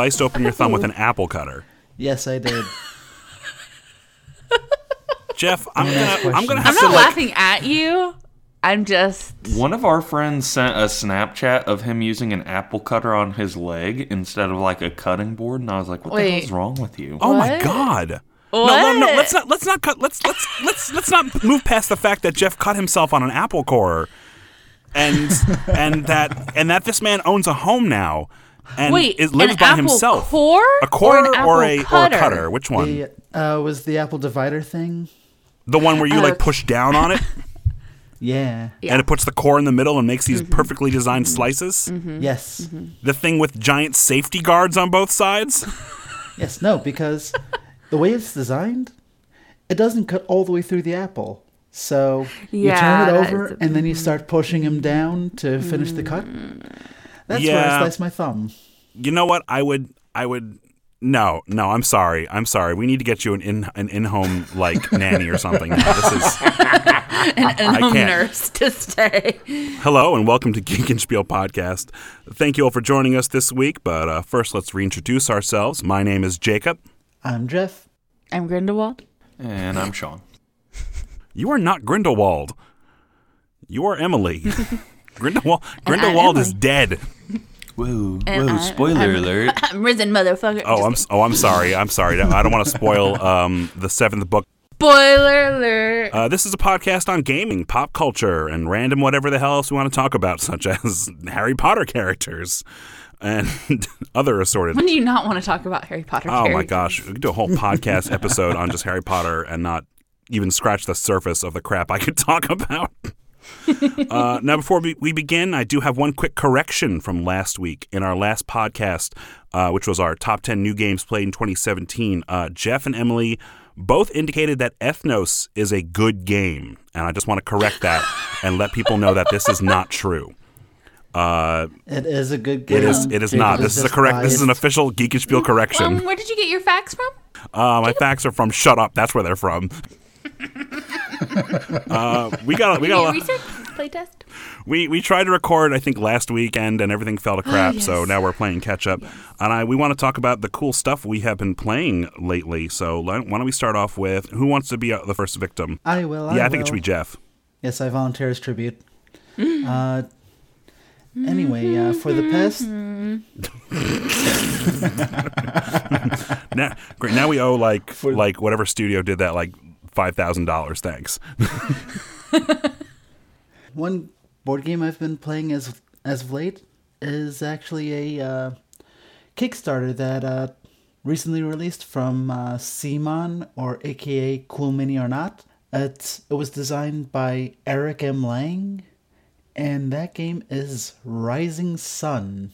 sliced open your thumb with an apple cutter. Yes, I did. Jeff, I'm gonna I'm gonna have I'm to not like laughing at you. I'm just. One of our friends sent a Snapchat of him using an apple cutter on his leg instead of like a cutting board, and I was like, "What the Wait. hell's wrong with you?" Oh my What? god. No, no, no, What? let's not let's not cut let's let's let's let's not move past the fact that Jeff cut himself on an apple core. And and that and that this man owns a home now and Wait, it lives an by apple himself. core a core or an apple a cutter? or a cutter? Which one? The uh, was the apple divider thing. The one where you uh, like push down on it Yeah. Yeah. and it puts the core in the middle and makes these mm-hmm. perfectly designed mm-hmm. slices. Mm-hmm. Yes. The thing with giant safety guards on both sides. Yes. No, because the way it's designed, it doesn't cut all the way through the apple. So you Yeah, turn it over and then you start pushing him down to finish the cut. Mm. That's where Yeah. I slice my thumb. You know what? I would I would no, no, I'm sorry. I'm sorry. We need to get you an in an in home like nanny or something. Now. This is an in-home nurse to stay. hello and welcome to Geek and Spiel podcast. Thank you all for joining us this week. But uh, first, let's reintroduce ourselves. My name is Jacob. I'm Jeff. I'm Grindelwald. And I'm Sean. You are not Grindelwald. You are Emily. Grindelwald Grindelwald is dead. Whoa, And whoa! I- spoiler I'm- alert! I'm risen, motherfucker. Oh, I'm oh, I'm sorry. I'm sorry. I don't want to spoil um, the seventh book Spoiler alert. Uh, this is a podcast on gaming, pop culture, and random whatever the hell else we want to talk about, such as Harry Potter characters and other assorted. when do you not want to talk about Harry Potter? Oh my gosh, we could do a whole podcast episode on just Harry Potter and not even scratch the surface of the crap I could talk about. uh, now, before we, we begin, I do have one quick correction from last week. In our last podcast, uh, which was our top 10 new games played in 2017, uh, Jeff and Emily both indicated that Ethnos is a good game. And I just want to correct that and let people know that this is not true. Uh, It is a good game. it is. It is not. This is a just correct. This is an official Geek and Spiel correction. Um, where did you get your facts from? Uh, my facts are from Shut Up. That's where they're from. uh, we got we got a, research playtest? we we tried to record I think last weekend and everything fell to crap. So yes. now we're playing catch up, and I we want to talk about the cool stuff we have been playing lately. So why don't we start off with who wants to be uh, the first victim? I will. yeah, I I think it should be Jeff. Yes, I volunteer as tribute. Uh, anyway, uh, for the past Now, great. Now we owe like like whatever studio did that like five thousand dollars. Thanks. one board game I've been playing as as of late is actually a uh, Kickstarter that uh, recently released from uh, CMON or AKA Cool Mini or Not. It's, it was designed by Eric M. Lang, and that game is Rising Sun.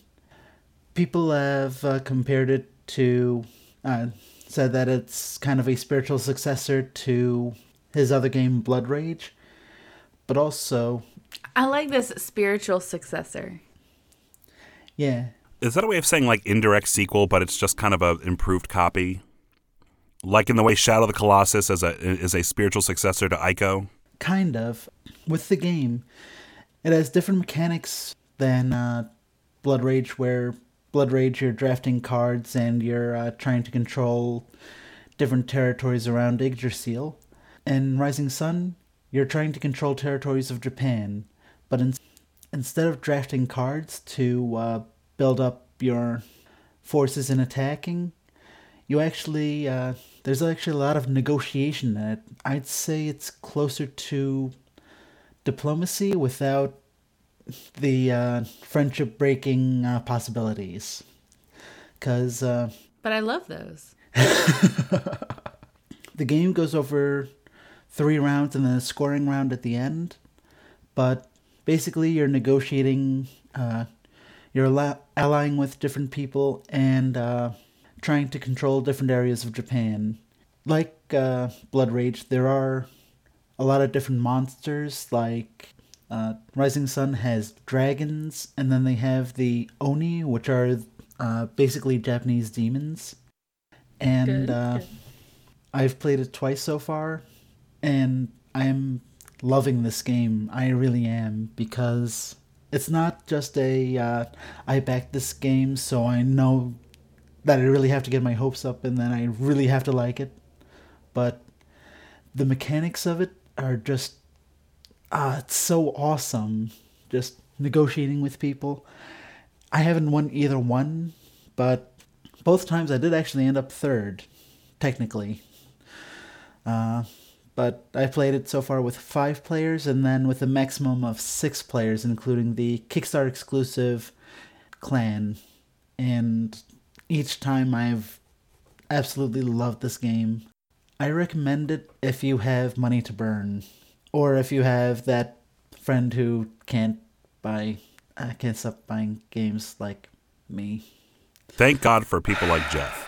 People have uh, compared it to, uh, said that it's kind of a spiritual successor to his other game, Blood Rage, but also, I like this spiritual successor. yeah, Is that a way of saying like indirect sequel, but it's just kind of a improved copy? Like in the way Shadow of the Colossus is a is a spiritual successor to Ico. kind of. With the game, it has different mechanics than uh, Blood Rage, where Blood Rage you're drafting cards and you're uh, trying to control different territories around Yggdrasil. In Rising Sun, you're trying to control territories of Japan, but in- instead of drafting cards to uh, build up your forces in attacking, you actually uh, there's actually a lot of negotiation in it. I'd say it's closer to diplomacy without the uh, friendship breaking uh, possibilities. Because uh, But I love those. the game goes over three rounds and then a scoring round at the end. But basically, you're negotiating, uh, you're allying with different people and uh, trying to control different areas of Japan. Like uh, Blood Rage, there are a lot of different monsters. Like uh, Rising Sun has dragons, and then they have the Oni, which are uh, basically Japanese demons. And Good, uh, good. I've played it twice so far, and I'm loving this game. I really am because It's not just a uh, I backed this game, so I know that I really have to get my hopes up, and then I really have to like it. But the mechanics of it are just ah, it's so awesome. Just negotiating with people. I haven't won either one, but both times I did actually end up third, technically. Uh, but I played it so far with five players, and then with a maximum of six players, including the Kickstarter exclusive clan. And each time I've absolutely loved this game. I recommend it if you have money to burn, or if you have that friend who can't buy, uh, can't stop buying games like me. Thank God for people like Jeff.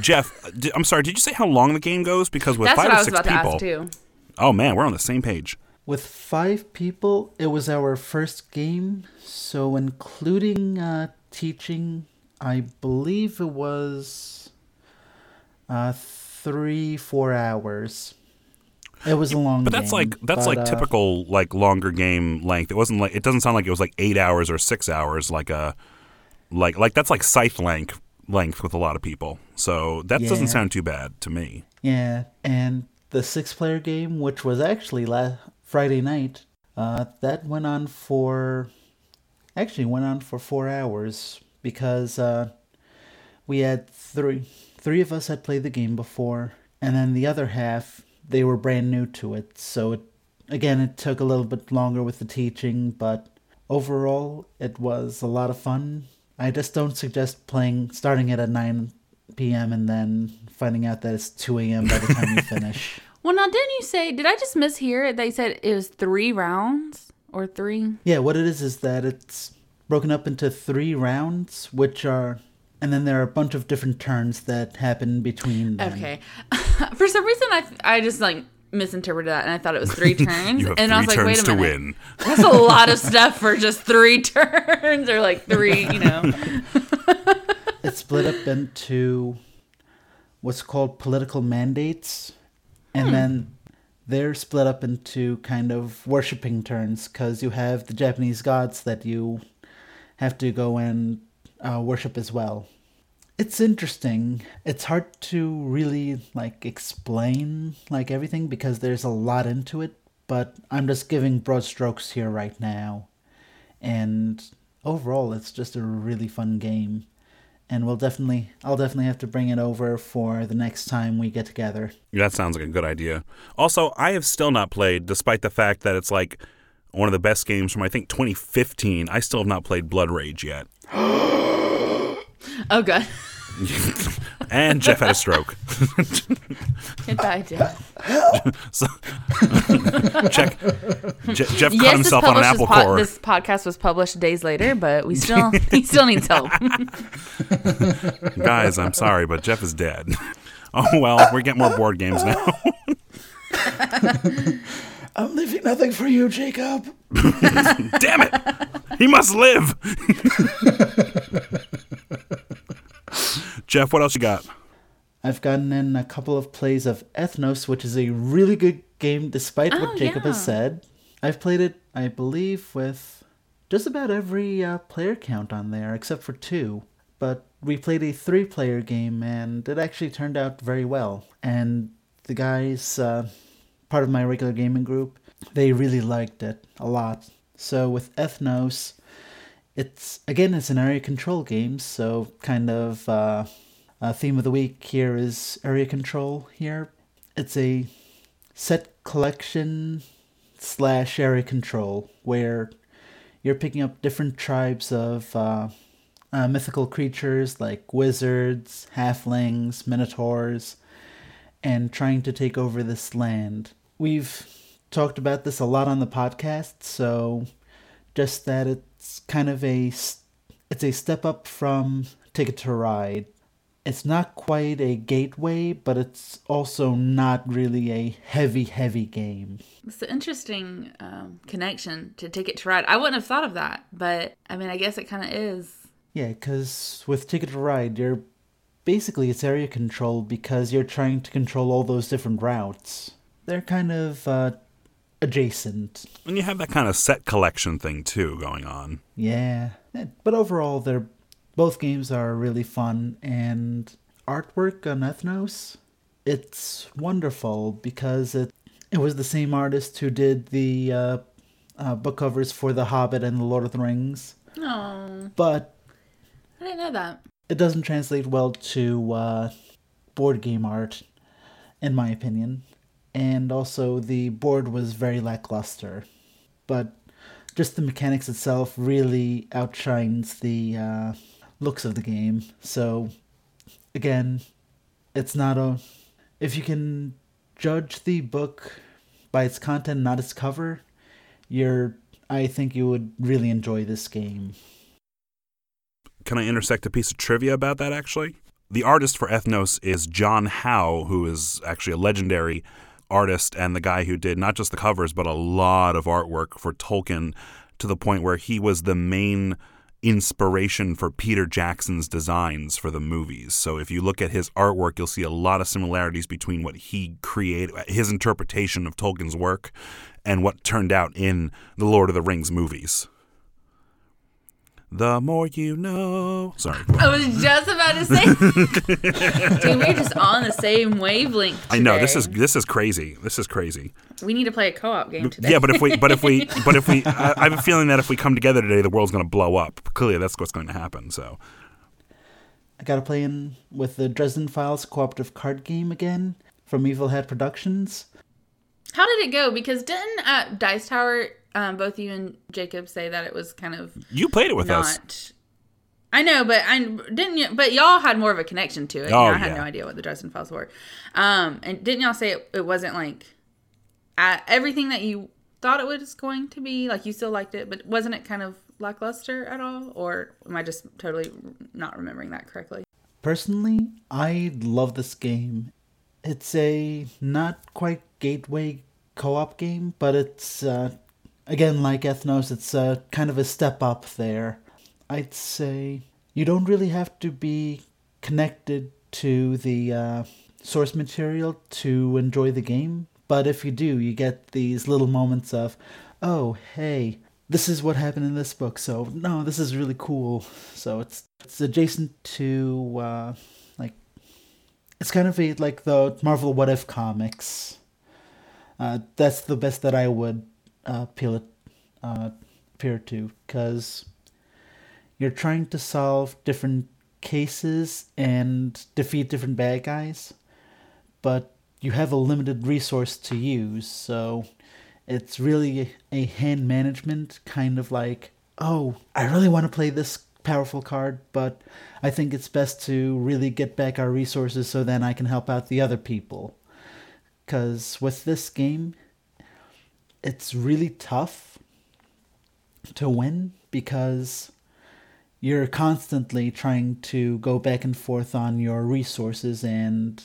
Jeff, di- I'm sorry. Did you say how long the game goes? Because with That's five what I or was six about to people, ask too. oh man, we're on the same page. With five people, it was our first game, so including uh, teaching, I believe it was uh, three, four hours. It was a long But that's game, like that's but, like uh, typical like longer game length. It wasn't like it doesn't sound like it was like eight hours or six hours. Like a like like that's like scythe length length with a lot of people. So that Yeah. doesn't sound too bad to me. Yeah, and the six-player game, which was actually last Friday night, uh, that went on for actually went on for four hours because uh, we had three three of us had played the game before, and then the other half they were brand new to it. So it again it took a little bit longer with the teaching, but overall it was a lot of fun. I just don't suggest playing starting it at nine p.m. and then finding out that it's two a.m. by the time you finish. Well, now didn't you say? Did I just mishear? They said it was three rounds or three. Yeah, what it is is that it's broken up into three rounds, which are, and then there are a bunch of different turns that happen between them. Okay. For some reason, I I just like misinterpreted that, and I thought it was three turns. You have and I was three like, wait turns a to minute, win. that's a lot of stuff for just three turns, or like three, you know. It's split up into what's called political mandates, and hmm. then they're split up into kind of worshipping turns because you have the Japanese gods that you have to go and uh, worship as well. It's interesting. It's hard to really like explain like everything because there's a lot into it, but I'm just giving broad strokes here right now. And overall, it's just a really fun game and we'll definitely I'll definitely have to bring it over for the next time we get together. That sounds like a good idea. Also, I have still not played, despite the fact that it's like one of the best games from I think 2015. I still have not played Blood Rage yet. Oh god. And Jeff had a stroke. Goodbye, Jeff. So, check. Je- Jeff cut Yes, this, himself on an apple this, po- core. this podcast was published days later, but we still he still needs help. Guys, I'm sorry, but Jeff is dead. Oh well, we're getting more board games now. I'm leaving nothing for you, Jacob. Damn it! He must live. Jeff, what else you got? I've gotten in a couple of plays of Ethnos, which is a really good game despite Oh, what Jacob has said. I've played it, I believe, with just about every uh, player count on there except for two. But we played a three player game and it actually turned out very well. And the guys, uh, part of my regular gaming group, they really liked it a lot. So with Ethnos, it's again it's an area control game, so kind of uh, uh, theme of the week here is area control. Here, it's a set collection slash area control where you're picking up different tribes of uh, uh, mythical creatures like wizards, halflings, minotaurs, and trying to take over this land. We've talked about this a lot on the podcast, so just that it's kind of a it's a step up from Ticket to Ride. It's not quite a gateway, but it's also not really a heavy, heavy game. It's an interesting um, connection to Ticket to Ride. I wouldn't have thought of that, but I mean, I guess it kind of is. Yeah, because with Ticket to Ride, you're basically it's area control because you're trying to control all those different routes. They're kind of uh, adjacent. And you have that kind of set collection thing too going on. Yeah, Eh, but overall, they're both games are really fun and artwork on Ethnos. It's wonderful because it it was the same artist who did the uh, uh, book covers for The Hobbit and The Lord of the Rings, Oh, but I didn't know that. It doesn't translate well to uh, board game art, in my opinion. And also, the board was very lackluster. But just the mechanics itself really outshines the uh, looks of the game. So, again, it's not a. If you can judge the book by its content, not its cover, you're. I think you would really enjoy this game. Can I intersect a piece of trivia about that actually? The artist for Ethnos is John Howe, who is actually a legendary artist and the guy who did not just the covers, but a lot of artwork for Tolkien to the point where he was the main inspiration for Peter Jackson's designs for the movies. So if you look at his artwork, you'll see a lot of similarities between what he created, his interpretation of Tolkien's work, and what turned out in the Lord of the Rings movies. The more you know. Sorry. I was just about to say, dude, we're just on the same wavelength. I know this is this is crazy. This is crazy. We need to play a co-op game today. Yeah, but if we, but if we, but if we, I, I have a feeling that if we come together today, the world's going to blow up. Clearly, that's what's going to happen. So, I gotta play in with the Dresden Files cooperative card game again from Evil Hat Productions. How did it go? Because didn't at Dice Tower, um, both you and Jacob say that it was kind of you played it with us. I know, but I didn't. You, but y'all had more of a connection to it. Oh, You I had yeah. no idea what the Dresden Files were. Um, and didn't y'all say it, it wasn't like uh, everything that you thought it was going to be? Like you still liked it, but wasn't it kind of lackluster at all? Or am I just totally not remembering that correctly? Personally, I love this game. It's a not quite gateway co-op game, but it's uh, again like Ethnos. It's uh, kind of a step up there. I'd say you don't really have to be connected to the uh, source material to enjoy the game, but if you do, you get these little moments of, oh hey, this is what happened in this book. So no, this is really cool. So it's it's adjacent to uh, like it's kind of a like the Marvel What If comics. Uh, that's the best that I would uh, uh, appear to because you're trying to solve different cases and defeat different bad guys, but you have a limited resource to use, so it's really a hand management kind of like, oh, I really want to play this powerful card, but I think it's best to really get back our resources so then I can help out the other people. Because with this game, it's really tough to win because you're constantly trying to go back and forth on your resources and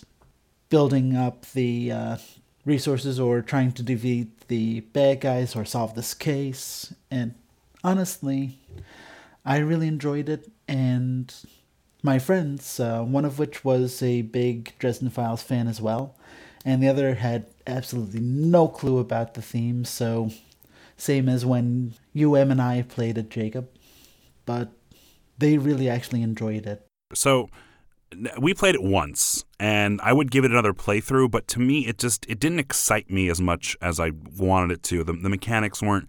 building up the uh, resources or trying to defeat the bad guys or solve this case. And honestly, I really enjoyed it. And my friends, uh, one of which was a big Dresden Files fan as well, and the other had absolutely no clue about the theme. So, same as when you, Em, and I played it, Jacob. But they really actually enjoyed it. So we played it once, and I would give it another playthrough. But to me, it just it didn't excite me as much as I wanted it to. The, the mechanics weren't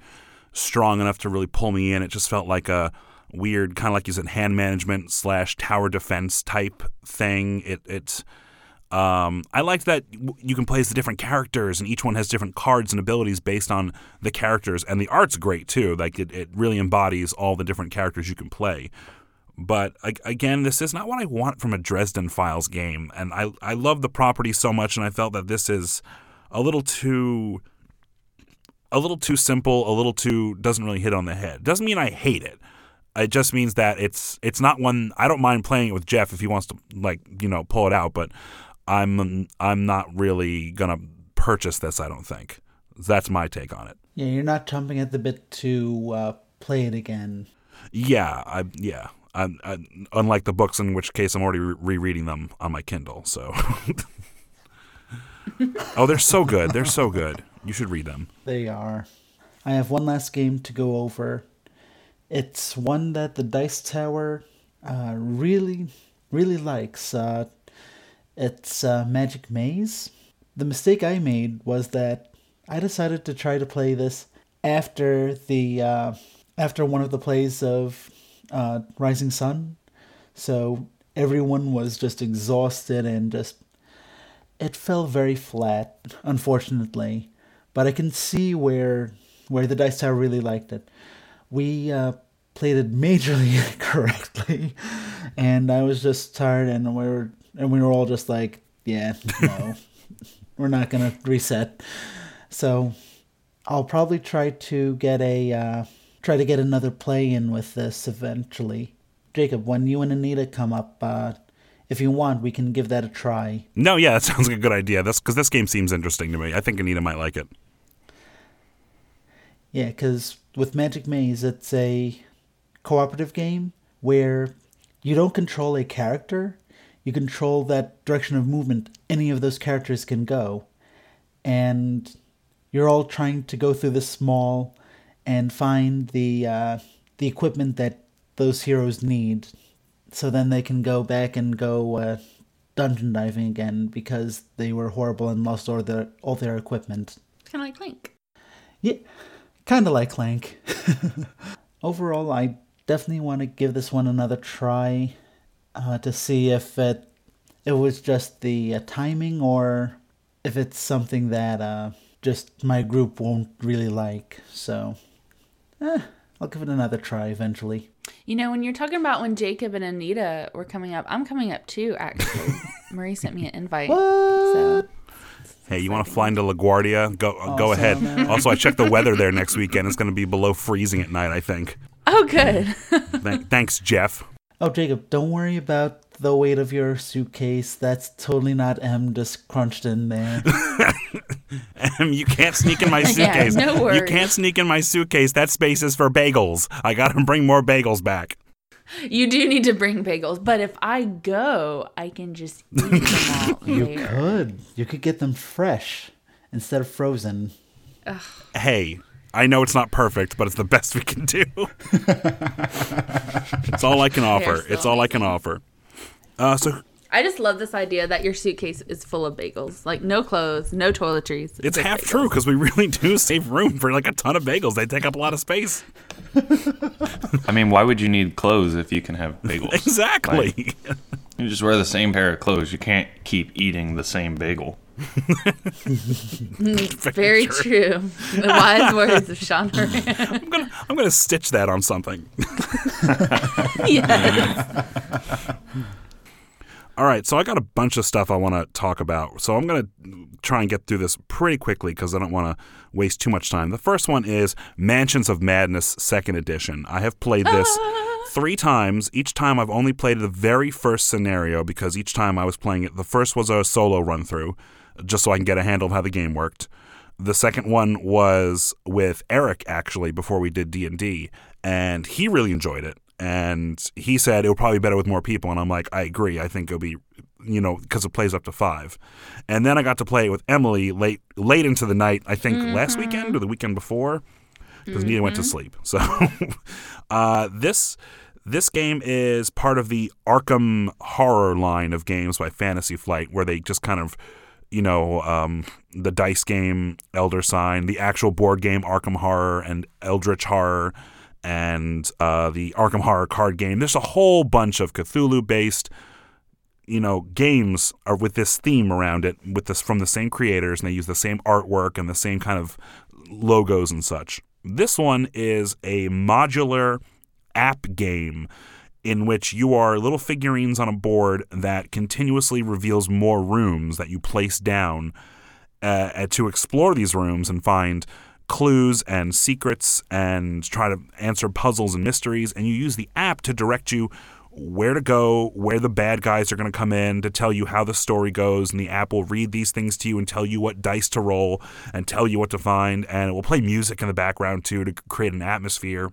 strong enough to really pull me in. It just felt like a weird kind of like you said hand management slash tower defense type thing. It it um, I liked that you can play as the different characters, and each one has different cards and abilities based on the characters, and the art's great too. Like it, it really embodies all the different characters you can play. But again, this is not what I want from a Dresden Files game, and I I love the property so much, and I felt that this is a little too a little too simple, a little too doesn't really hit on the head. Doesn't mean I hate it. It just means that it's it's not one I don't mind playing it with Jeff if he wants to like you know pull it out, but I'm I'm not really gonna purchase this. I don't think that's my take on it. Yeah, you're not jumping at the bit to uh, play it again. Yeah, I yeah. I, I, unlike the books, in which case I'm already re- rereading them on my Kindle. So, oh, they're so good. They're so good. You should read them. They are. I have one last game to go over. It's one that the Dice Tower uh, really, really likes. Uh, it's uh, Magic Maze. The mistake I made was that I decided to try to play this after the uh, after one of the plays of uh, Rising Sun, so everyone was just exhausted and just it fell very flat, unfortunately. But I can see where where the Dice Tower really liked it. We uh, played it majorly correctly, and I was just tired, and we were and we were all just like, yeah, no, we're not gonna reset. So I'll probably try to get a uh, try to get another play in with this eventually. Jacob, when you and Anita come up, uh, if you want, we can give that a try. No, yeah, that sounds like a good idea. That's because this game seems interesting to me. I think Anita might like it. Yeah, because with Magic Maze, it's a cooperative game where you don't control a character, you control that direction of movement any of those characters can go. And you're all trying to go through this mall and find the uh, the equipment that those heroes need, so then they can go back and go uh, dungeon diving again because they were horrible and lost all their all their equipment. Kind of like Clank. Yeah, kind of like Clank. Overall, I definitely want to give this one another try uh, to see if it it was just the uh, timing or if it's something that uh, just my group won't really like. So, eh, I'll give it another try eventually. You know, when you're talking about when Jacob and Anita were coming up, I'm coming up too, actually. Marie sent me an invite. So Hey, you want to fly into LaGuardia? Go uh, go ahead. man. Also, I checked the weather there next weekend. It's going to be below freezing at night, I think. Oh good. Th- thanks, Jeff. Oh, Jacob, don't worry about the weight of your suitcase. That's totally not M just crunched in there. M, you can't sneak in my suitcase. Yeah, suitcase. no You can't sneak in my suitcase. That space is for bagels. I got to bring more bagels back. you do need to bring bagels, but if I go, I can just eat them all you there. could. You could get them fresh instead of frozen. Hey, I know it's not perfect, but it's the best we can do. it's all I can offer. It's all I can offer. Uh, so I just love this idea that your suitcase is full of bagels. Like no clothes, no toiletries. it's just half bagels. true because we really do save room for like a ton of bagels. They take up a lot of space. I mean, why would you need clothes if you can have bagels? Exactly. You just wear the same pair of clothes. You can't keep eating the same bagel. Mm, very true. The wise words of Sean Moran. I'm gonna I'm gonna stitch that on something. yes. All right, so I got a bunch of stuff I want to talk about. So I'm going to try and get through this pretty quickly because I don't want to waste too much time. The first one is Mansions of Madness Second Edition. I have played this ah. three times. Each time I've only played the very first scenario because each time I was playing it, the first was a solo run through, just so I can get a handle of how the game worked. The second one was with Eric actually before we did D and D, and he really enjoyed it. And he said it would probably be better with more people, and I'm like, I agree. I think it'll be, you know, because it plays up to five. And then I got to play it with Emily late late into the night. I think last weekend or the weekend before, because Nita went to sleep. So uh, this this game is part of the Arkham horror line of games by Fantasy Flight, where they just kind of you know, um, the dice game Elder Sign, the actual board game Arkham Horror and Eldritch Horror, and uh, the Arkham Horror card game. There's a whole bunch of Cthulhu based, you know, games are with this theme around it, with this from the same creators, and they use the same artwork and the same kind of logos and such. This one is a modular app game in which you are little figurines on a board that continuously reveals more rooms that you place down uh, to explore these rooms and find clues and secrets and try to answer puzzles and mysteries. And you use the app to direct you where to go, where the bad guys are going to come in, to tell you how the story goes. And the app will read these things to you and tell you what dice to roll and tell you what to find. And it will play music in the background too to create an atmosphere.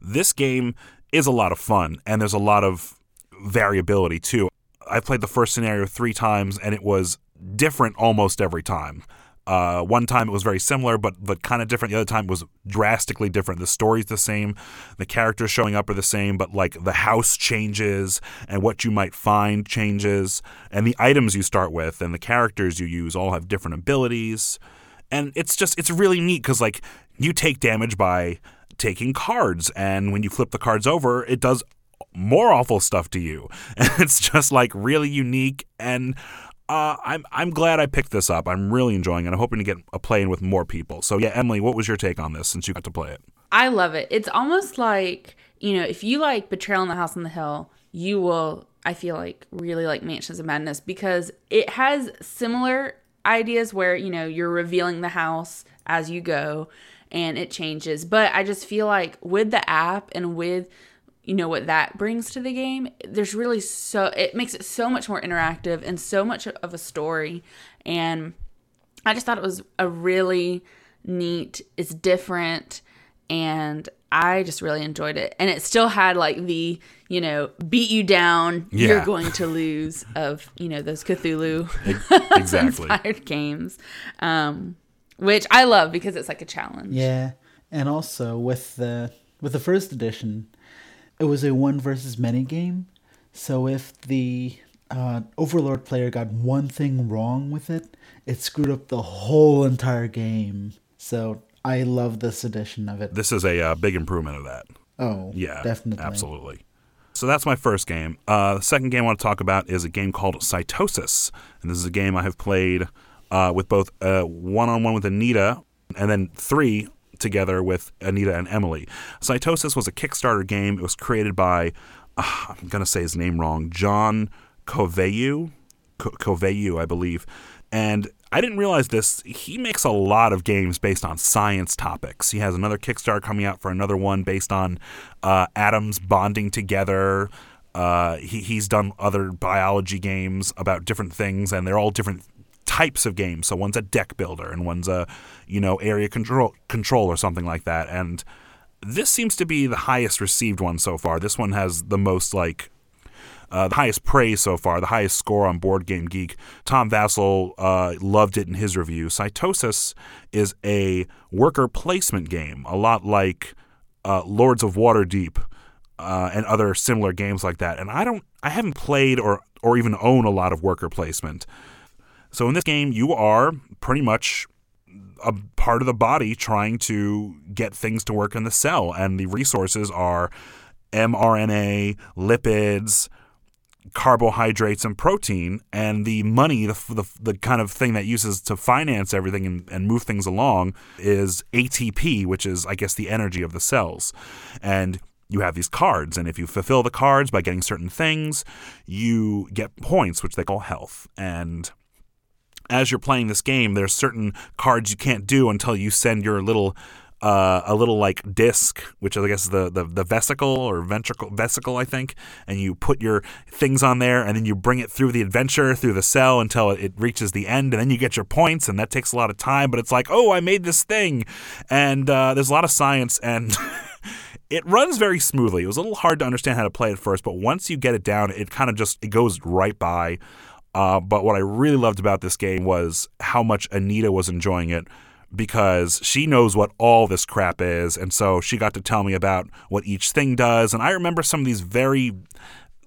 This game is a lot of fun and there's a lot of variability too. I played the first scenario three times and it was different almost every time. Uh, one time it was very similar, but but kind of different. The other time it was drastically different. The story's the same, the characters showing up are the same, but like the house changes and what you might find changes, and the items you start with and the characters you use all have different abilities, and it's just it's really neat because like you take damage by taking cards, and when you flip the cards over, it does more awful stuff to you, and it's just like really unique and uh, I'm I'm glad I picked this up. I'm really enjoying it. I'm hoping to get a play in with more people. So yeah, Emily, what was your take on this since you got to play it? I love it. It's almost like you know, if you like Betrayal in the House on the Hill, you will. I feel like really like Mansions of Madness because it has similar ideas where you know you're revealing the house as you go and it changes. But I just feel like with the app and with you know what that brings to the game there's really so it makes it so much more interactive and so much of a story and i just thought it was a really neat it's different and i just really enjoyed it and it still had like the you know beat you down Yeah. you're going to lose of you know those cthulhu Exactly. inspired games um which i love because it's like a challenge Yeah, and also with the with the first edition, it was a one versus many game. So if the uh, Overlord player got one thing wrong with it, it screwed up the whole entire game. So I love this edition of it. This is a uh, big improvement of that. Oh, Yeah, definitely, absolutely. So that's my first game. Uh, the second game I want to talk about is a game called Cytosis, and this is a game I have played uh, with both uh, one-on-one with Anita, and then three together with Anita and Emily. Cytosis was a Kickstarter game. It was created by uh, I'm gonna say his name wrong, John Coveyou, Co- Coveyou, I believe, and I didn't realize this. He makes a lot of games based on science topics. He has another Kickstarter coming out for another one based on uh, atoms bonding together. Uh, he, he's done other biology games about different things, and they're all different types of games. So one's a deck builder, and one's a you know area control control or something like that. And this seems to be the highest received one so far. This one has the most like uh, the highest praise so far, the highest score on Board Game Geek. Tom Vasel uh, loved it in his review. Cytosis is a worker placement game, a lot like uh, Lords of Waterdeep uh, and other similar games like that. And I don't, I haven't played or or even own a lot of worker placement. So in this game, you are pretty much a part of the body trying to get things to work in the cell, and the resources are mRNA, lipids, carbohydrates, and protein. And the money, the, the, the kind of thing that uses to finance everything and, and move things along, is ATP, which is, I guess, the energy of the cells. And you have these cards, and if you fulfill the cards by getting certain things, you get points, which they call health. And as you're playing this game, there's certain cards you can't do until you send your little uh, a little like disc, which I guess is the, the the vesicle or ventricle vesicle, I think, and you put your things on there, and then you bring it through the adventure through the cell until it, reaches the end, and then you get your points, and that takes a lot of time. But it's like, oh, I made this thing, and uh, there's a lot of science and. it runs very smoothly. It was a little hard to understand how to play at first, but once you get it down, it kind of just it goes right by. Uh, but what I really loved about this game was how much Anita was enjoying it because she knows what all this crap is, and so she got to tell me about what each thing does. And I remember some of these very,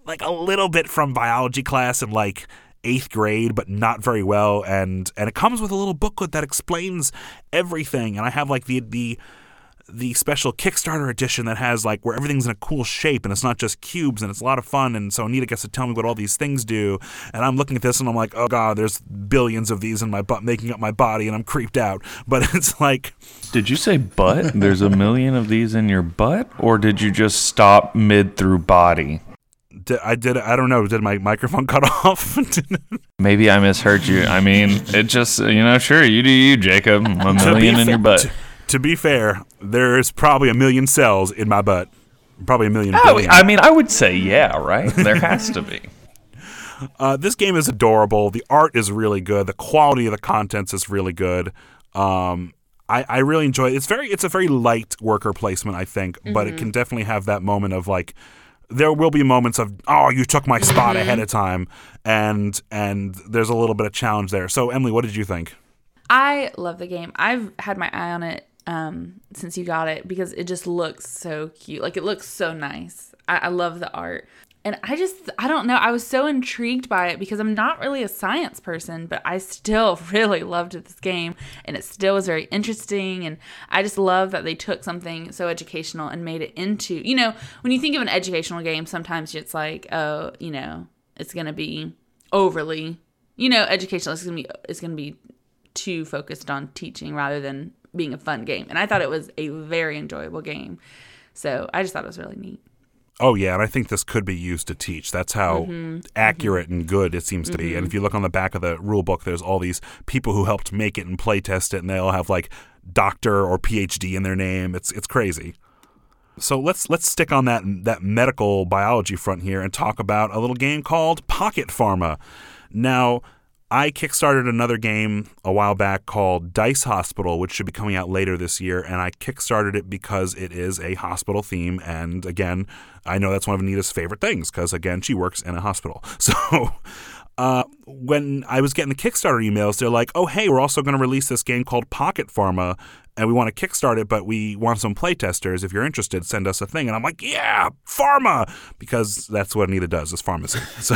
like a little bit from biology class in like eighth grade, but not very well. And and it comes with a little booklet that explains everything. And I have like the the the special Kickstarter edition that has like where everything's in a cool shape and it's not just cubes and it's a lot of fun. And so Anita gets to tell me what all these things do. And I'm looking at this and I'm like, oh god, there's billions of these in my butt making up my body and I'm creeped out. But it's like, Did you say butt? There's a million of these in your butt? Or did you just stop mid through body? did, I did, I don't know, did my microphone cut off? Maybe I misheard you. I mean, it just, you know, sure, you do you, Jacob. A million in your butt. To, to be fair, there's probably a million cells in my butt. Probably a million. Oh, billion. I mean, I would say yeah, right? There has to be. Uh, this game is adorable. The art is really good. The quality of the contents is really good. Um, I, I really enjoy it. It's very it's a very light worker placement, I think, but it can definitely have that moment of like there will be moments of oh you took my spot ahead of time and and there's a little bit of challenge there. So Emily, what did you think? I love the game. I've had my eye on it um, since you got it because it just looks so cute. Like it looks so nice. I, I love the art. And I just, I don't know. I was so intrigued by it because I'm not really a science person, but I still really loved this game and it still was very interesting. And I just love that they took something so educational and made it into, you know, when you think of an educational game, sometimes it's like, oh, you know, it's going to be overly, you know, educational. It's going to be, it's going to be too focused on teaching rather than being a fun game. And I thought it was a very enjoyable game. So I just thought it was really neat. Oh yeah, and I think this could be used to teach. That's how Mm-hmm. accurate and good it seems to be. And if you look on the back of the rule book, there's all these people who helped make it and play test it, and they all have like doctor or PhD in their name. It's it's crazy. So let's let's stick on that that medical biology front here and talk about a little game called Pocket Pharma. Now, I kickstarted another game a while back called Dice Hospital, which should be coming out later this year, and I kickstarted it because it is a hospital theme, and again, I know that's one of Anita's favorite things because again, she works in a hospital. So. Uh, when I was getting the Kickstarter emails, they're like, "Oh, hey, we're also going to release this game called Pocket Pharma, and we want to kickstart it, but we want some playtesters. If you're interested, send us a thing." And I'm like, "Yeah, pharma," because that's what Anita does is pharmacy. So.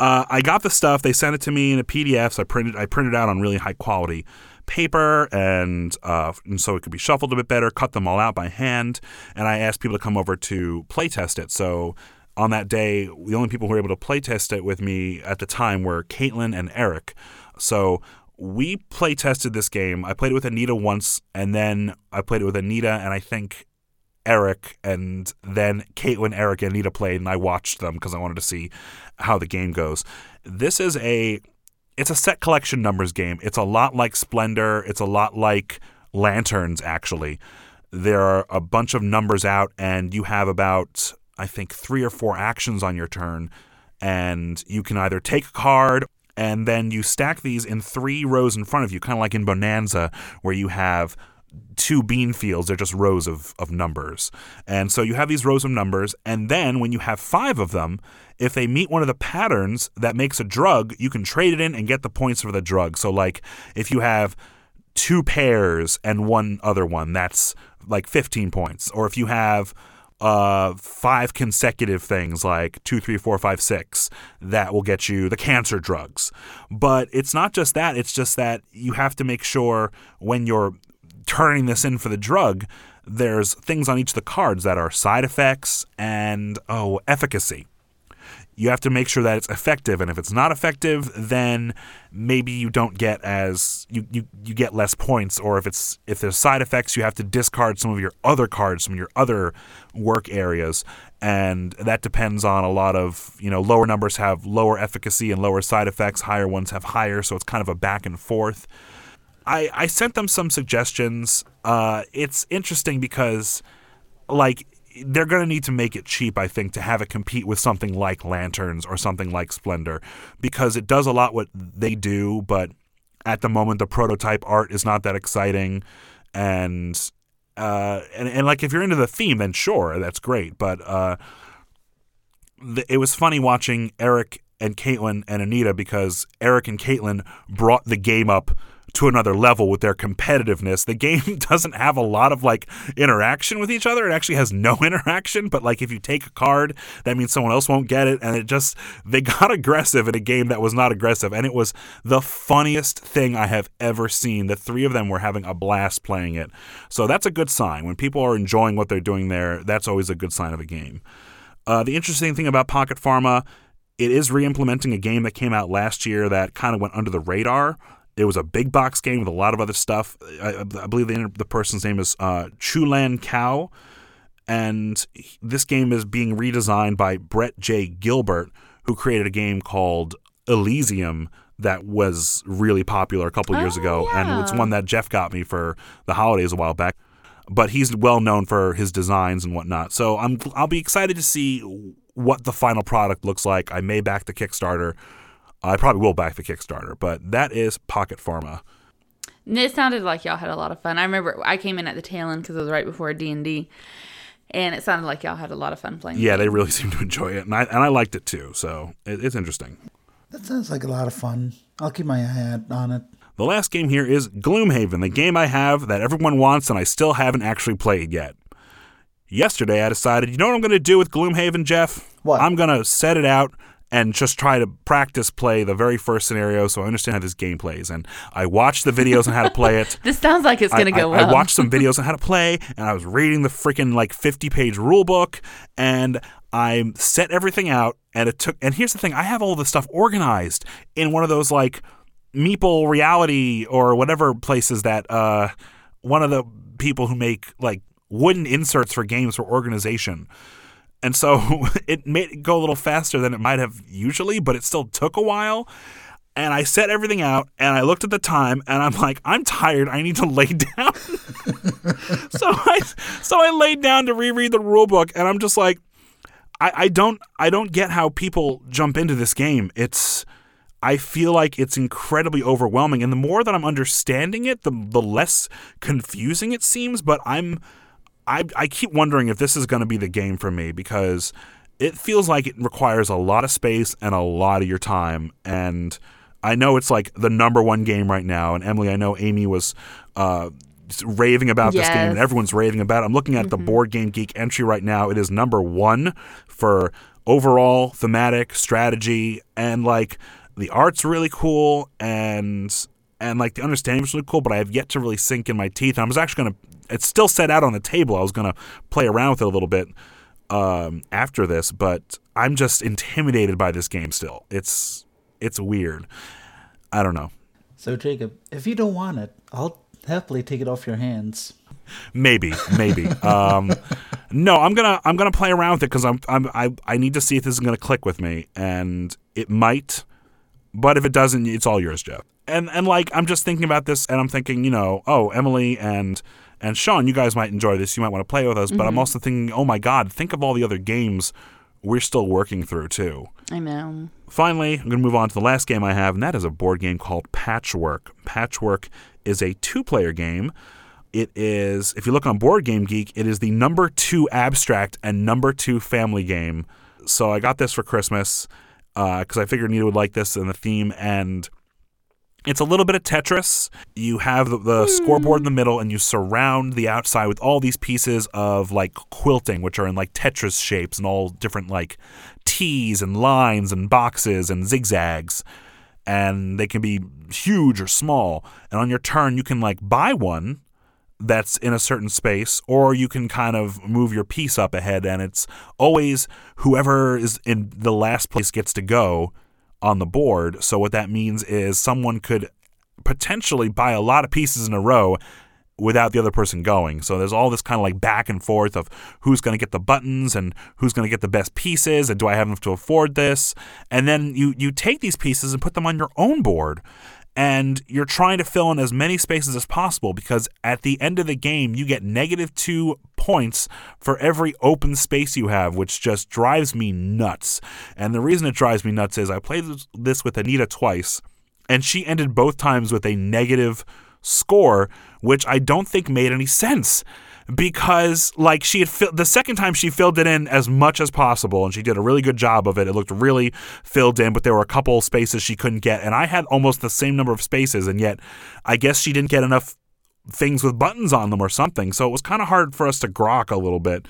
Uh, I got the stuff. They sent it to me in a PDF. So I printed. I printed out on really high quality paper, and, uh, and so it could be shuffled a bit better. Cut them all out by hand, and I asked people to come over to playtest it. So on that day, the only people who were able to playtest it with me at the time were Caitlin and Eric. So we play tested this game. I played it with Anita once, and then I played it with Anita, and I think Eric, and then Caitlin, Eric, and Anita played, and I watched them because I wanted to see how the game goes. This is a it's a set collection numbers game. It's a lot like Splendor. It's a lot like Lanterns. Actually, there are a bunch of numbers out, and you have about I think three or four actions on your turn, and you can either take a card and then you stack these in three rows in front of you, kind of like in Bonanza, where you have two bean fields. They're just rows of, of numbers. And so you have these rows of numbers, and then when you have five of them, if they meet one of the patterns that makes a drug, you can trade it in and get the points for the drug. So, like, if you have two pairs and one other one, that's like 15 points. Or if you have uh, five consecutive things like two, three, four, five, six that will get you the cancer drugs. But it's not just that, it's just that you have to make sure when you're turning this in for the drug, there's things on each of the cards that are side effects and, oh, efficacy. You have to make sure that it's effective and if it's not effective then maybe you don't get as you, you, you get less points or if it's if there's side effects you have to discard some of your other cards from your other work areas and that depends on a lot of you know lower numbers have lower efficacy and lower side effects higher ones have higher so it's kind of a back and forth i i sent them some suggestions uh it's interesting because like they're going to need to make it cheap, I think, to have it compete with something like Lanterns or something like Splendor, because it does a lot what they do, but at the moment the prototype art is not that exciting, and uh, and and like if you're into the theme, then sure, that's great. But uh, th- it was funny watching Eric and Caitlin and Anita because Eric and Caitlin brought the game up to another level with their competitiveness. The game doesn't have a lot of like interaction with each other. It actually has no interaction, but like if you take a card, that means someone else won't get it and it just they got aggressive in a game that was not aggressive and it was the funniest thing I have ever seen. The three of them were having a blast playing it. So that's a good sign. When people are enjoying what they're doing there, that's always a good sign of a game. Uh, the interesting thing about Pocket Pharma, it is re-implementing a game that came out last year that kind of went under the radar. It was a big box game with a lot of other stuff. I, I believe the, the person's name is uh, Chulan Cow, and this game is being redesigned by Brett J. Gilbert, who created a game called Elysium that was really popular a couple years Oh, ago, and it's one that Jeff got me for the holidays a while back. But he's well known for his designs and whatnot. So I'm I'll be excited to see what the final product looks like. I may back the Kickstarter. I probably will back the Kickstarter, but that is Pocket Pharma. And It sounded like y'all had a lot of fun. I remember I came in at the tail end because it was right before D and D, and it sounded like y'all had a lot of fun playing. Yeah, game. they really seemed to enjoy it, and I and I liked it too. So it, it's interesting. That sounds like a lot of fun. I'll keep my eye out on it. The last game here is Gloomhaven, the game I have that everyone wants and I still haven't actually played yet. Yesterday, I decided, you know what I'm going to do with Gloomhaven, Jeff? What? I'm going to set it out and just try to practice play the very first scenario so I understand how this game plays. And I watched the videos on how to play it. This sounds like it's gonna go I, well. I watched some videos on how to play, and I was reading the freaking like 50 page rule book, and I set everything out. And it took. And here's the thing: I have all the stuff organized in one of those like Meeple Realty or whatever places that uh, one of the people who make like wooden inserts for games for organization. And so it made it go a little faster than it might have usually, but it still took a while and I set everything out and I looked at the time and I'm like, I'm tired. I need to lay down. so I so I laid down to reread the rule book and I'm just like, I, I don't I don't get how people jump into this game. It's I feel like it's incredibly overwhelming and the more that I'm understanding it, the the less confusing it seems, but I'm I, I keep wondering if this is going to be the game for me because it feels like it requires a lot of space and a lot of your time. And I know it's like the number one game right now. And Emily, I know Amy was uh, raving about this game and everyone's raving about it. I'm looking at the Board Game Geek entry right now. It is number one for overall thematic strategy and like the art's really cool and and like the understanding was really cool, but I have yet to really sink in my teeth. And I was actually gonna it's still set out on the table. I was gonna play around with it a little bit um, after this, but I'm just intimidated by this game still. It's it's weird. I don't know. So Jacob, if you don't want it, I'll happily take it off your hands. Maybe, maybe. um, no, I'm gonna I'm gonna play around with it because I'm, I'm I I need to see if this is gonna click with me, and it might. But if it doesn't, it's all yours, Jeff. And and like I'm just thinking about this, and I'm thinking, you know, oh Emily and and Sean, you guys might enjoy this. You might want to play with us. But I'm mm-hmm. also thinking, oh my God, think of all the other games we're still working through too. I know. Finally, I'm going to move on to the last game I have, and that is a board game called Patchwork. Patchwork is a two player game. It is, if you look on Board Game Geek, it is the number two abstract and number two family game. So I got this for Christmas uh, because I figured Nita would like this and the theme. And it's a little bit of Tetris. You have the, the scoreboard in the middle, and you surround the outside with all these pieces of like quilting, which are in like Tetris shapes and all different like T's and lines and boxes and zigzags. And they can be huge or small. And on your turn, you can like buy one that's in a certain space, or you can kind of move your piece up ahead, and it's always whoever is in the last place gets to go on the board. So, what that means is someone could potentially buy a lot of pieces in a row without the other person going. So there's all this kind of like back and forth of who's going to get the buttons and who's going to get the best pieces and do I have enough to afford this? And then you you take these pieces and put them on your own board and you're trying to fill in as many spaces as possible because at the end of the game you get negative 2 points for every open space you have which just drives me nuts. And the reason it drives me nuts is I played this with Anita twice and she ended both times with a negative score, which I don't think made any sense because like she had fill- the second time she filled it in as much as possible and she did a really good job of it. It looked really filled in, but there were a couple spaces she couldn't get and I had almost the same number of spaces and yet I guess she didn't get enough things with buttons on them or something. So it was kind of hard for us to grok a little bit.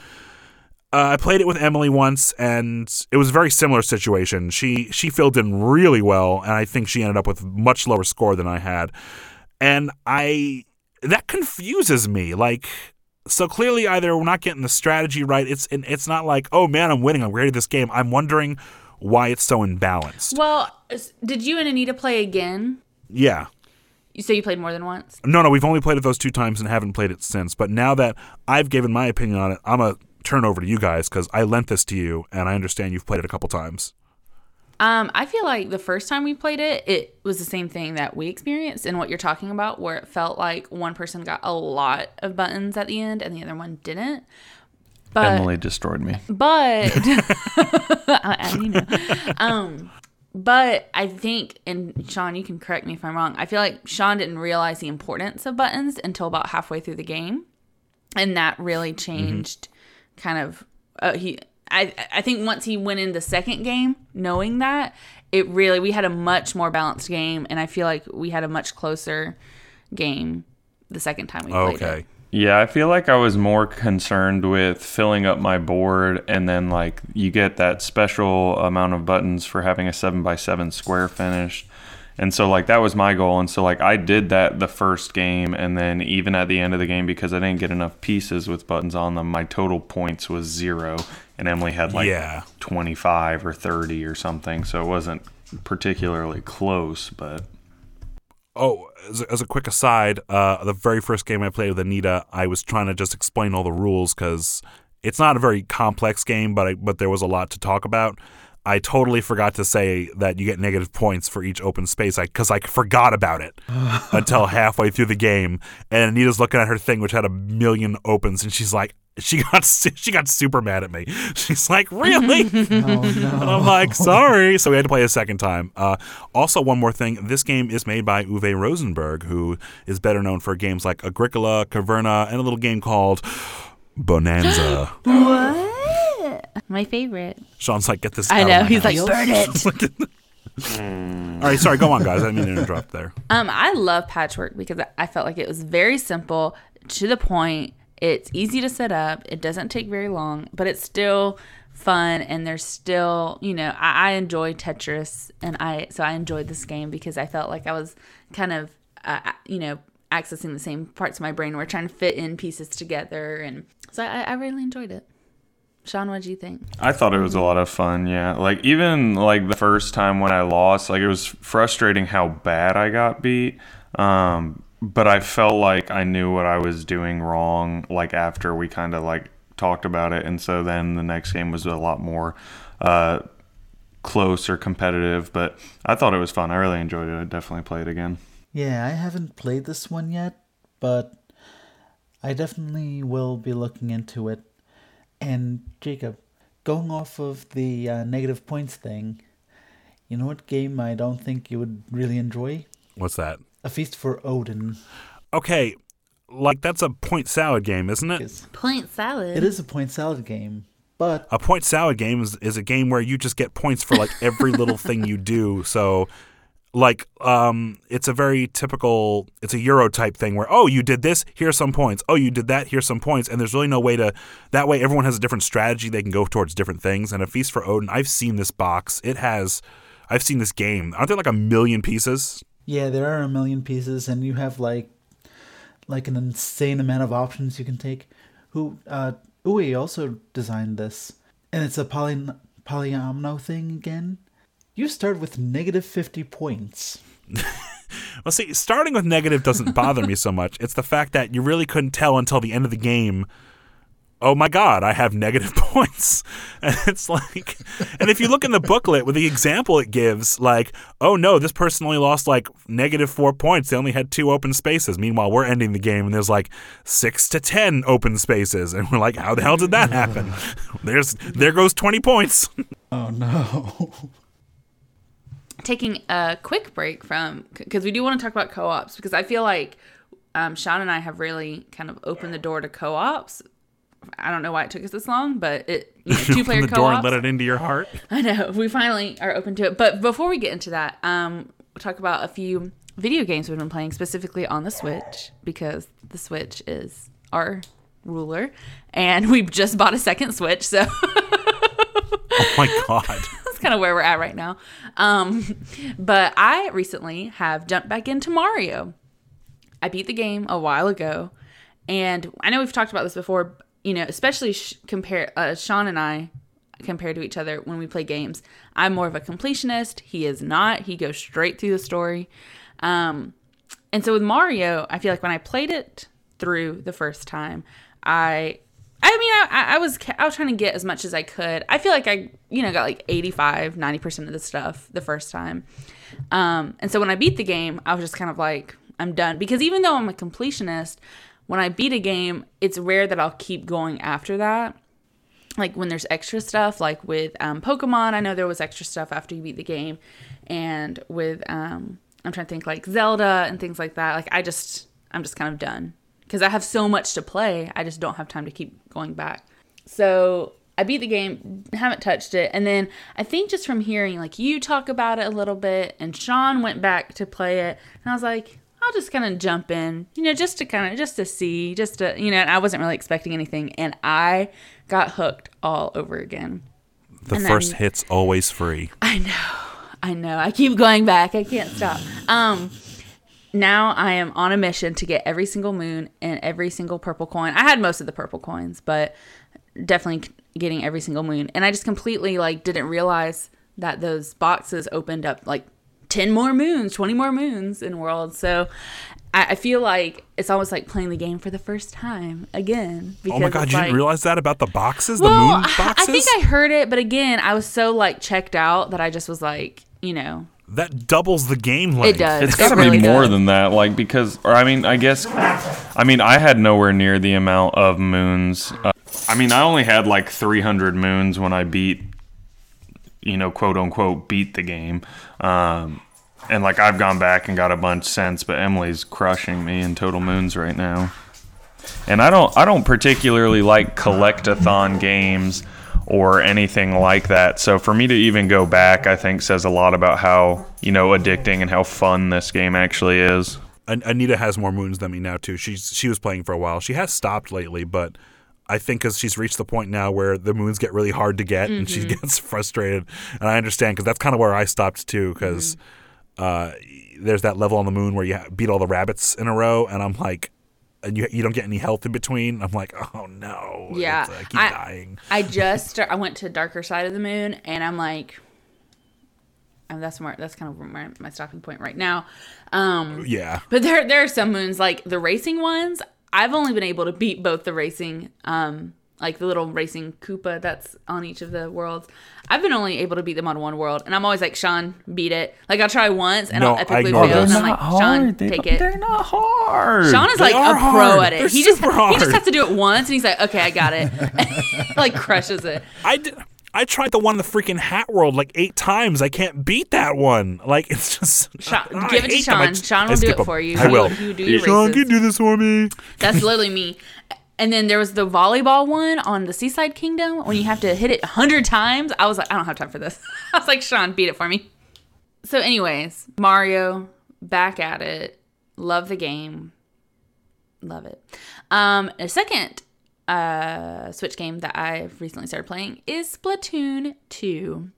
Uh, I played it with Emily once, and it was a very similar situation. She she filled in really well, and I think she ended up with much lower score than I had. And I that confuses me. Like, so clearly, either we're not getting the strategy right. It's it's not like, oh man, I'm winning. I'm great at this game. I'm wondering why it's so imbalanced. Well, did you and Anita play again? Yeah. You say you played more than once. No, no, we've only played it those two times and haven't played it since. But now that I've given my opinion on it, I'm a turn over to you guys because I lent this to you, and I understand you've played it a couple times. Um, I feel like the first time we played it, it was the same thing that we experienced and what you're talking about, where it felt like one person got a lot of buttons at the end and the other one didn't. But Emily destroyed me. but you know, um, but I think, and Sean, you can correct me if I'm wrong. I feel like Sean didn't realize the importance of buttons until about halfway through the game, and that really changed kind of uh, he I I think once he went in the second game, knowing that it really we had a much more balanced game, and I feel like we had a much closer game the second time we played Okay. it. Yeah, I feel like I was more concerned with filling up my board, and then like you get that special amount of buttons for having a seven by seven square finished, and so like that was my goal, and so like I did that the first game, and then even at the end of the game because I didn't get enough pieces with buttons on them, my total points was zero, and Emily had like Yeah. twenty five or thirty or something, so it wasn't particularly close, but. Oh, as a, as a quick aside, uh, the very first game I played with Anita, I was trying to just explain all the rules because it's not a very complex game, but I, but there was a lot to talk about. I totally forgot to say that you get negative points for each open space because I, forgot about it until halfway through the game. And Anita's looking at her thing, which had a million opens, and she's like, she got she got super mad at me. She's like, really? Oh no. And I'm like, sorry. So we had to play a second time. Uh, also, one more thing. This game is made by Uwe Rosenberg, who is better known for games like Agricola, Caverna, and a little game called Bohnanza. What? My favorite. Sean's like, get this I out know. of my He's like, house. burn it. All right, sorry. Go on, guys. I didn't mean to interrupt there. Um, I love patchwork because I felt like it was very simple, to the point. It's easy to set up. It doesn't take very long, but it's still fun. And there's still, you know, I, I enjoy Tetris, and I so I enjoyed this game because I felt like I was kind of, uh, you know, accessing the same parts of my brain. We're trying to fit in pieces together, and so I, I really enjoyed it. Sean, what do you think? I thought it was a lot of fun, yeah. Like even like the first time when I lost, like it was frustrating how bad I got beat. Um, but I felt like I knew what I was doing wrong like after we kind of like talked about it and so then the next game was a lot more uh close or competitive, but I thought it was fun. I really enjoyed it. I'd definitely play it again. Yeah, I haven't played this one yet, but I definitely will be looking into it. And Jacob, going off of the uh, negative points thing, you know what game I don't think you would really enjoy? What's that? A Feast for Odin. Okay, like that's a point salad game, isn't it? It's- Point salad. It is a point salad game, but A point salad game is, is a game where you just get points for like every little thing you do. So like um it's a very typical it's a euro type thing where oh you did this here's some points. Oh you did that here's some points. And there's really no way to that way everyone has a different strategy. They can go towards different things. And a feast for odin i've seen this box. It has i've seen this game. Aren't there like a million pieces? Yeah, there are a million pieces, and you have like like an insane amount of options you can take. Who uh, Uwe also designed this, and it's a poly polyomino thing again. You start with negative fifty points. well see starting with negative doesn't bother me so much. It's the fact that you really couldn't tell until the end of the game oh my god i have negative points. And it's like and if you look in the booklet with the example it gives like oh no this person only lost like negative four points. They only had two open spaces. Meanwhile we're ending the game and there's like six to ten open spaces. And we're like how the hell did that happen? There's there goes 20 points. Oh no! Taking a quick break from because we do want to talk about co-ops because I feel like um, Sean and I have really kind of opened the door to co-ops. I don't know why it took us this long, but it you know, two player the door and co-ops. let it into your heart I know we finally are open to it. But before we get into that, um, we'll talk about a few video games we've been playing specifically on the Switch because the Switch is our ruler, and we just bought a second Switch, so. oh my god kind of where we're at right now. Um, but I recently have jumped back into Mario. I beat the game a while ago, and I know we've talked about this before. You know, especially sh- compare uh, Sean and I compared to each other when we play games. I'm more of a completionist. He is not. He goes straight through the story. Um, and so with Mario, I feel like when I played it through the first time, I I I, I was I was trying to get as much as I could. I feel like I, you know, got like 85, 90% of the stuff the first time. Um, and so when I beat the game, I was just kind of like, I'm done. Because even though I'm a completionist, when I beat a game, it's rare that I'll keep going after that. Like when there's extra stuff, like with um, Pokemon, I know there was extra stuff after you beat the game. And with, um, I'm trying to think like Zelda and things like that. Like I just, I'm just kind of done because I have so much to play. I just don't have time to keep going back. So I beat the game, haven't touched it, and then I think just from hearing like you talk about it a little bit, and Sean went back to play it, and I was like, I'll just kind of jump in, you know, just to kind of just to see, just to you know, and I wasn't really expecting anything, and I got hooked all over again. The And first then- hit's always free. I know. I know. I keep going back. I can't stop. Um now I am on a mission to get every single moon and every single purple coin. I had most of the purple coins, but definitely getting every single moon. And I just completely like didn't realize that those boxes opened up like 10 more moons, 20 more moons in world. So I, I feel like it's almost like playing the game for the first time again. Oh my god, you like- didn't realize that about the boxes, the well, moon boxes? I think I heard it, but again, I was so like checked out that I just was like, you know, that doubles the game length. it does. It's It got to really be more does. than that, like because, or I mean, I guess, I mean, I had nowhere near the amount of moons. Uh, I mean, I only had like 300 moons when I beat, you know, quote unquote, beat the game. Um, and like I've gone back and got a bunch since, but Emily's crushing me in total moons right now. And I don't, I don't particularly like collectathon games or anything like that. So for me to even go back, I think says a lot about how you know addicting and how fun this game actually is. Anita has more moons than me now too. She's she was playing for a while. She has stopped lately, but I think because she's reached the point now where the moons get really hard to get, and she gets frustrated. And I understand because that's kind of where I stopped too. Because uh, there's that level on the moon where you beat all the rabbits in a row, and I'm like, and you you don't get any health in between. I'm like, oh no, Yeah, I keep I- dying. I just start, I went to darker side of the moon, and I'm like, and that's where that's kind of my, my stopping point right now. Um, Yeah, But there there are some moons like the racing ones. I've only been able to beat both the racing, um, like the little racing Koopa that's on each of the worlds. I've been only able to beat them on one world, and I'm always like, Sean, beat it. Like I'll try once and No, I'll epically fail, and I'm like, Sean, take it. They're not hard. Sean is They like a pro hard. at it. They're he just super he just has to do it once, and he's like, okay, I got it. like crushes it. I did. I tried the one in the freaking Hat World like eight times. I can't beat that one. Like it's just. Sean, I give it to hate. I Sean. Sean will do it them. for you. I will. You do your Sean, races. can you do this for me? That's literally me. And then there was the volleyball one on the Seaside Kingdom when you have to hit it a hundred times. I was like, I don't have time for this. I was like, Sean, beat it for me. So, anyways, Mario, back at it. Love the game. Love it. Um, a second uh, Switch game that I've recently started playing is Splatoon 2.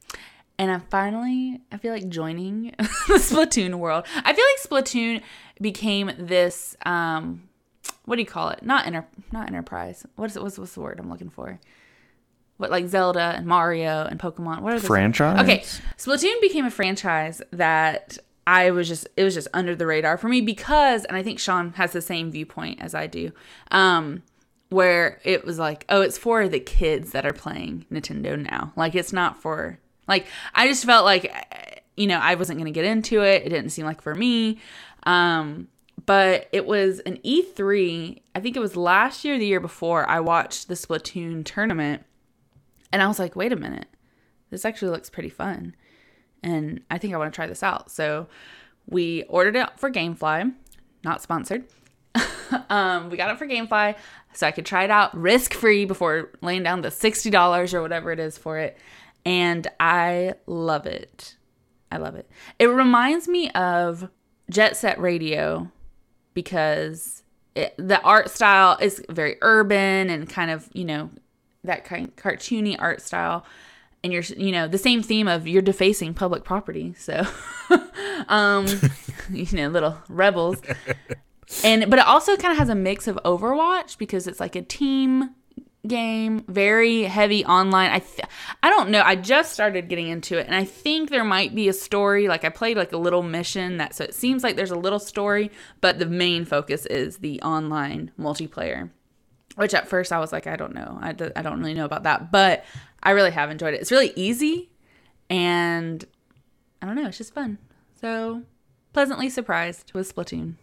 And I'm finally, I feel like joining the Splatoon world. I feel like Splatoon became this, um, what do you call it? Not enter, not enterprise. What is it? What's, what's the word I'm looking for? What like Zelda and Mario and Pokemon? What are those? Franchise? Okay, Splatoon became a franchise that I was just it was just under the radar for me because, and I think Sean has the same viewpoint as I do, um, where it was like, oh, it's for the kids that are playing Nintendo now. Like it's not for like I just felt like you know I wasn't gonna get into it. It didn't seem like for me. Um, but it was an E3. I think it was last year, the year before. I watched the Splatoon tournament, and I was like, wait a minute, this actually looks pretty fun, and I think I want to try this out. So we ordered it for GameFly, not sponsored. um, we got it for GameFly, so I could try it out risk free before laying down the sixty dollars or whatever it is for it, and I love it. I love it. It reminds me of Jet Set Radio because it, the art style is very urban and kind of you know that kind cartoony art style. And you're you know the same theme of you're defacing public property. So um you know little rebels. And but it also kind of has a mix of overwatch because it's like a team game very heavy online. I th- i don't know. I just started getting into it and i think there might be a story like i played like a little mission that so it seems like there's a little story but the main focus is the online multiplayer which at first i was like i don't know. I, d- I don't really know about that but i really have enjoyed it. It's really easy and i don't know. It's just fun. So pleasantly surprised with splatoon. 2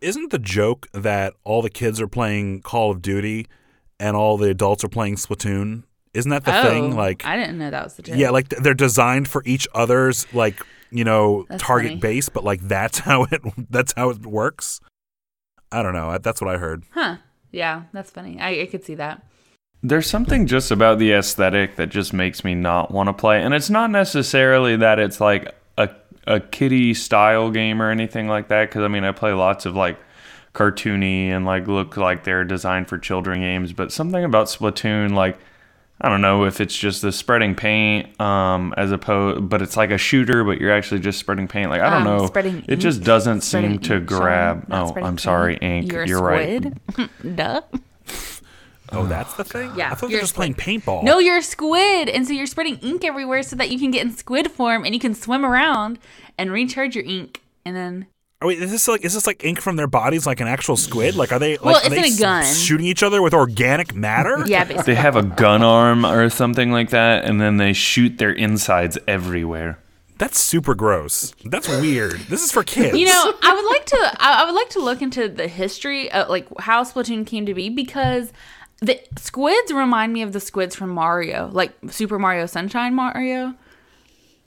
Isn't the joke that all the kids are playing Call of Duty and all the adults are playing Splatoon? Isn't that the oh, thing? Like, Oh, i didn't know that was the joke yeah, like they're designed for each other's like you know That's target funny. base, but like that's how it that's how it works. I don't know. That's what I heard. Huh. Yeah, that's funny. I, I could see that. There's something just about the aesthetic that just makes me not want to play. And it's not necessarily that it's like a, kiddie style game or anything like that. Cause I mean, I play lots of like cartoony and like look like they're designed for children games. But something about Splatoon, like, I don't know if it's just the spreading paint, um, as opposed, but it's like a shooter, but you're actually just spreading paint. Like I don't Um, know, spreading it just doesn't Spreading seem to ink, grab. not Oh, I'm sorry, paint. ink. You're, You're right. Duh. Oh, that's the thing. Yeah, I thought they you're were a just playing paintball. No, you're a squid, and so you're spreading ink everywhere so that you can get in squid form and you can swim around and recharge your ink, and then Oh, wait, is this like is this like ink from their bodies, like an actual squid? Like, are they? Like, Well, are it's they in a s- gun. shooting each other with organic matter? yeah, basically. They have a gun arm or something like that, and then they shoot their insides everywhere. That's super gross. That's weird. This is for kids. You know, I would like to. I I would like to look into the history of like how Splatoon came to be because the squids remind me of the squids from Mario, like Super Mario Sunshine Mario.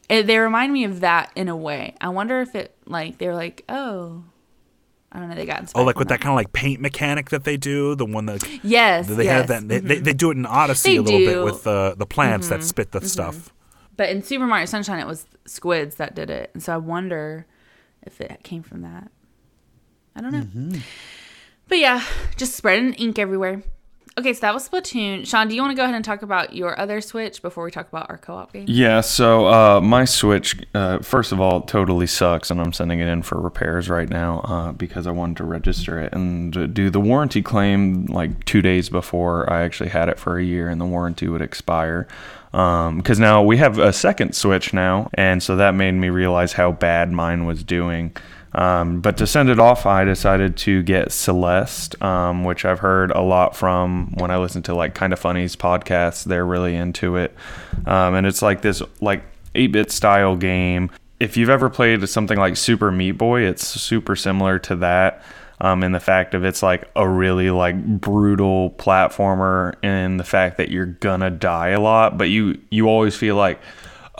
Eh, They remind me of that in a way. I wonder if it like they're like, oh, I don't know. They got Oh, like with that kind of like paint mechanic that they do, the one that Yes, they yes. have that they, they, they do it in Odyssey They a little bit do. Mm-hmm. with the the plants that spit the stuff. But in Super Mario Sunshine, it was squids that did it, and so I wonder if it came from that. I don't know. Mm-hmm. But yeah, just spreading ink everywhere. Okay, so that was Splatoon. Sean, do you want to go ahead and talk about your other Switch before we talk about our co-op game? Yeah, so uh, my Switch, uh, first of all, totally sucks, and I'm sending it in for repairs right now uh, because I wanted to register it and do the warranty claim like two days before I actually had it for a year and the warranty would expire. Because now we have a second Switch now, and so that made me realize how bad mine was doing. Um, but to send it off, I decided to get Celeste, um, which I've heard a lot from when I listen to like Kinda Funny's podcasts. They're really into it, um, and it's like this like 8-bit style game. If you've ever played something like Super Meat Boy, it's super similar to that. Um, in the fact of it's like a really like brutal platformer, and the fact that you're gonna die a lot, but you you always feel like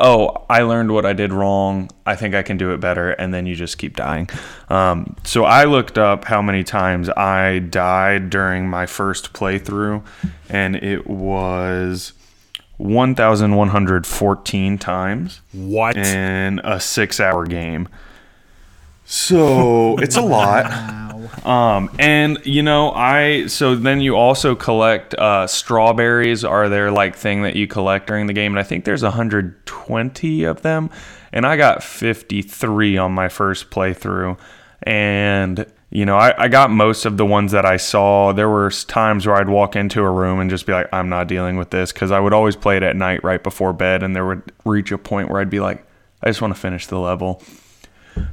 oh, I learned what I did wrong. I think I can do it better. And then you just keep dying. Um, so I looked up how many times I died during my first playthrough, and it was 1,114 times What? in a six hour game. So it's a lot. Um, and you know, I so then you also collect uh, strawberries are their like thing that you collect during the game, and I think there's 120 of them, and I got 53 on my first playthrough, and you know, I, I got most of the ones that I saw. There were times where I'd walk into a room and just be like, I'm not dealing with this because I would always play it at night right before bed, and there would reach a point where I'd be like, I just want to finish the level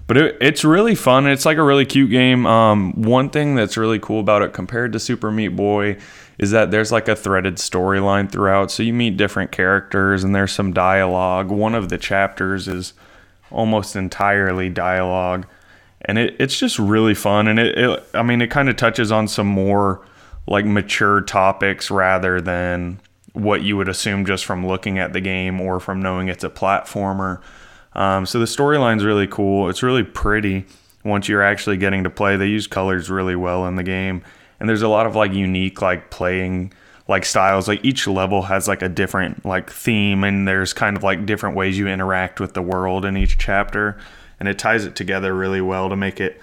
but it, it's really fun. It's like a really cute game. Um, one thing that's really cool about it compared to Super Meat Boy is that there's like a threaded storyline throughout. So you meet different characters and there's some dialogue. One of the chapters is almost entirely dialogue, and it, it's just really fun. And it, it I mean, it kind of touches on some more like mature topics rather than what you would assume just from looking at the game or from knowing it's a platformer. Um, so the storyline's really cool. It's really pretty once you're actually getting to play. They use colors really well in the game, and there's a lot of like unique like playing like styles. Like each level has like a different like theme, and there's kind of like different ways you interact with the world in each chapter, and it ties it together really well to make it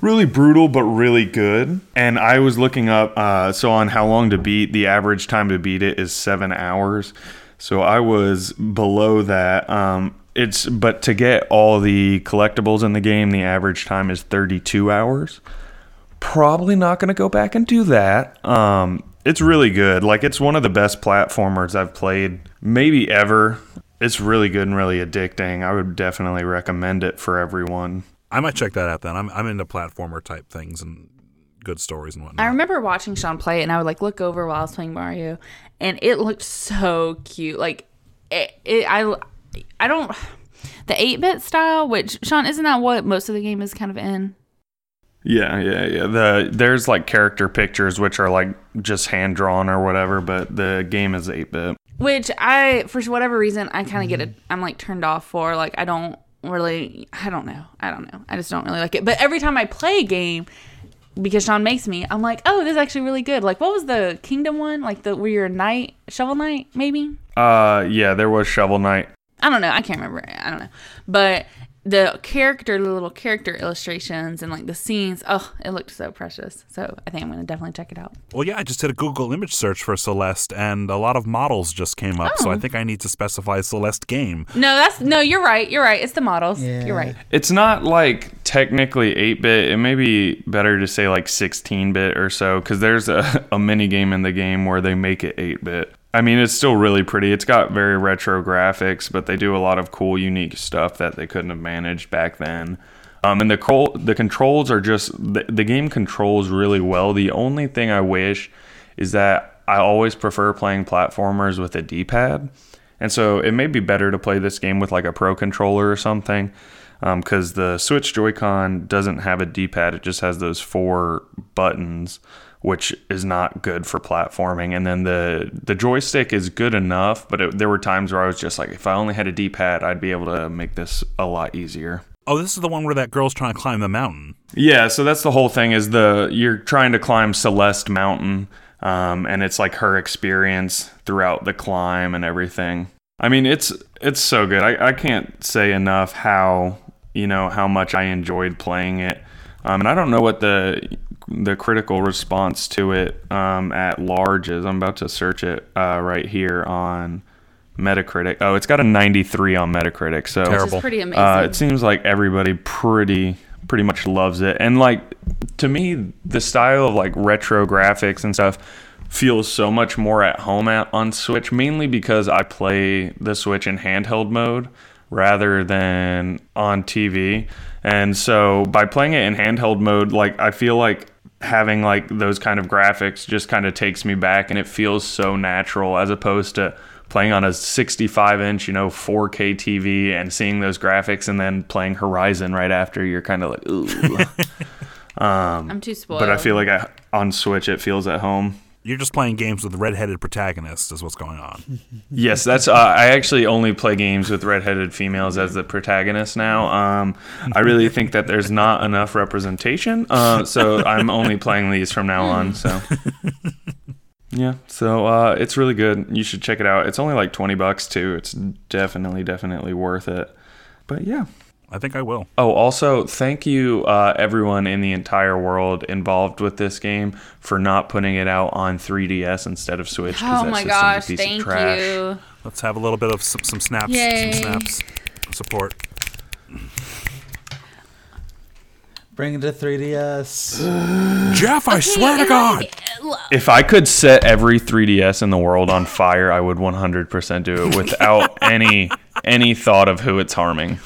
really brutal but really good and i was looking up uh, so on how long to beat the average time to beat it is seven hours so i was below that um, it's but to get all the collectibles in the game the average time is 32 hours probably not going to go back and do that um, it's really good like it's one of the best platformers i've played maybe ever it's really good and really addicting i would definitely recommend it for everyone I might check that out then. I'm I'm into platformer type things and good stories and whatnot. I remember watching Sean play it, and I would like look over while I was playing Mario, and it looked so cute. Like, it, it I, I don't, the eight bit style. Which Sean, isn't that what most of the game is kind of in? Yeah, yeah, yeah. The there's like character pictures which are like just hand drawn or whatever, but the game is eight bit. Which I, for whatever reason, I kind of get it. I'm like turned off for. Like, I don't really. I don't know. I don't know. I just don't really like it. But every time I play a game, because Sean makes me, I'm like, oh, this is actually really good. Like, what was the Kingdom one? Like the where you're a knight, shovel knight, maybe? Uh, yeah, there was Shovel Knight. I don't know. I can't remember. I don't know. But the character, the little character illustrations and like the scenes, oh, it looked so precious. So I think I'm going to definitely check it out. Well, yeah, I just did a Google image search for Celeste, and a lot of models just came up. So Oh. I think I need to specify Celeste game. No, that's no, you're right. You're right. It's the models. Yeah. You're right. It's not like technically 8 bit. It may be better to say like 16 bit or so because there's a, a mini game in the game where they make it 8 bit. I mean, it's still really pretty. It's got very retro graphics, but they do a lot of cool, unique stuff that they couldn't have managed back then. Um, and the col- the controls are just the, the game controls really well. The only thing I wish is that I always prefer playing platformers with a D-pad, and so it may be better to play this game with like a pro controller or something, because the Switch Joy-Con doesn't have a D-pad; it just has those four buttons, which is not good for platforming. And then the the joystick is good enough, but it, there were times where I was just like, if I only had a D-pad, I'd be able to make this a lot easier. Oh, this is the one where that girl's trying to climb the mountain. Yeah, so that's the whole thing is the you're trying to climb Celeste Mountain, um, and it's like her experience throughout the climb and everything. I mean, it's it's so good. I, I can't say enough how you know how much I enjoyed playing it, um, and I don't know what the the critical response to it um, at large is. I'm about to search it uh, right here on Metacritic. Oh, it's got a 93 on Metacritic. So Which Terrible. is pretty amazing. uh, it seems like everybody pretty pretty much loves it, and like to me, the style of like retro graphics and stuff feels so much more at home at, on Switch. Mainly because I play the Switch in handheld mode rather than on TV, and so by playing it in handheld mode, like I feel like having like those kind of graphics just kind of takes me back, and it feels so natural as opposed to playing on a 65 inch, you know, 4K TV and seeing those graphics and then playing Horizon right after, you're kind of like, ooh. Um, I'm too spoiled. but I feel like I, on Switch it feels at home. You're just playing games with redheaded protagonists, is what's going on. Yes, that's. Uh, I actually only play games with redheaded females as the protagonist now. Um, I really think that there's not enough representation, uh, so I'm only playing these from now on. So, yeah, so uh, it's really good. You should check it out. It's only like twenty bucks too. It's definitely, definitely worth it. But yeah. I think I will. Oh, also, thank you, uh, everyone in the entire world involved with this game for not putting it out on 3DS instead of Switch. Oh that my system's a gosh! Thank you. Let's have a little bit of some, some snaps. Yay. Some snaps. Support. Bring it to 3DS. Jeff, I swear to God. If I could set every 3DS in the world on fire, I would 100% do it without any any thought of who it's harming.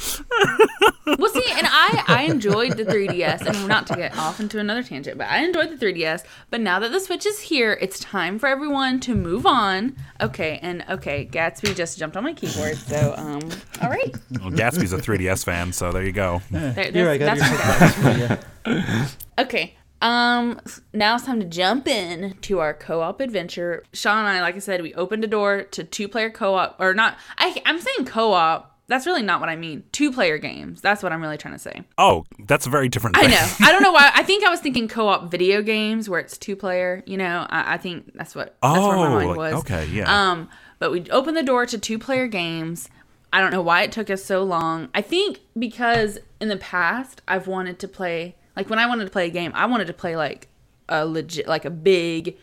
Well, see, and I I enjoyed the 3DS, and not to get off into another tangent, but I enjoyed the 3DS. But now that the Switch is here, it's time for everyone to move on. Okay, and okay, Gatsby just jumped on my keyboard, so um, all right, Well, Gatsby's a 3DS fan, so there you go. there, You're right, there's- got that's your okay. yeah. Okay. Um. Now it's time to jump in to our co-op adventure. Sean and I, like I said, we opened a door to two-player co-op, or not. I, I'm saying co-op. That's really not what I mean. Two-player games. That's what I'm really trying to say. Oh, that's a very different I know. I don't know why. I think I was thinking co-op video games where it's two-player. You know, I, I think that's what that's where my Oh, mind was. okay, yeah. Um, but we opened the door to two-player games. I don't know why it took us so long. I think because in the past I've wanted to play like when I wanted to play a game, I wanted to play like a legit like a big,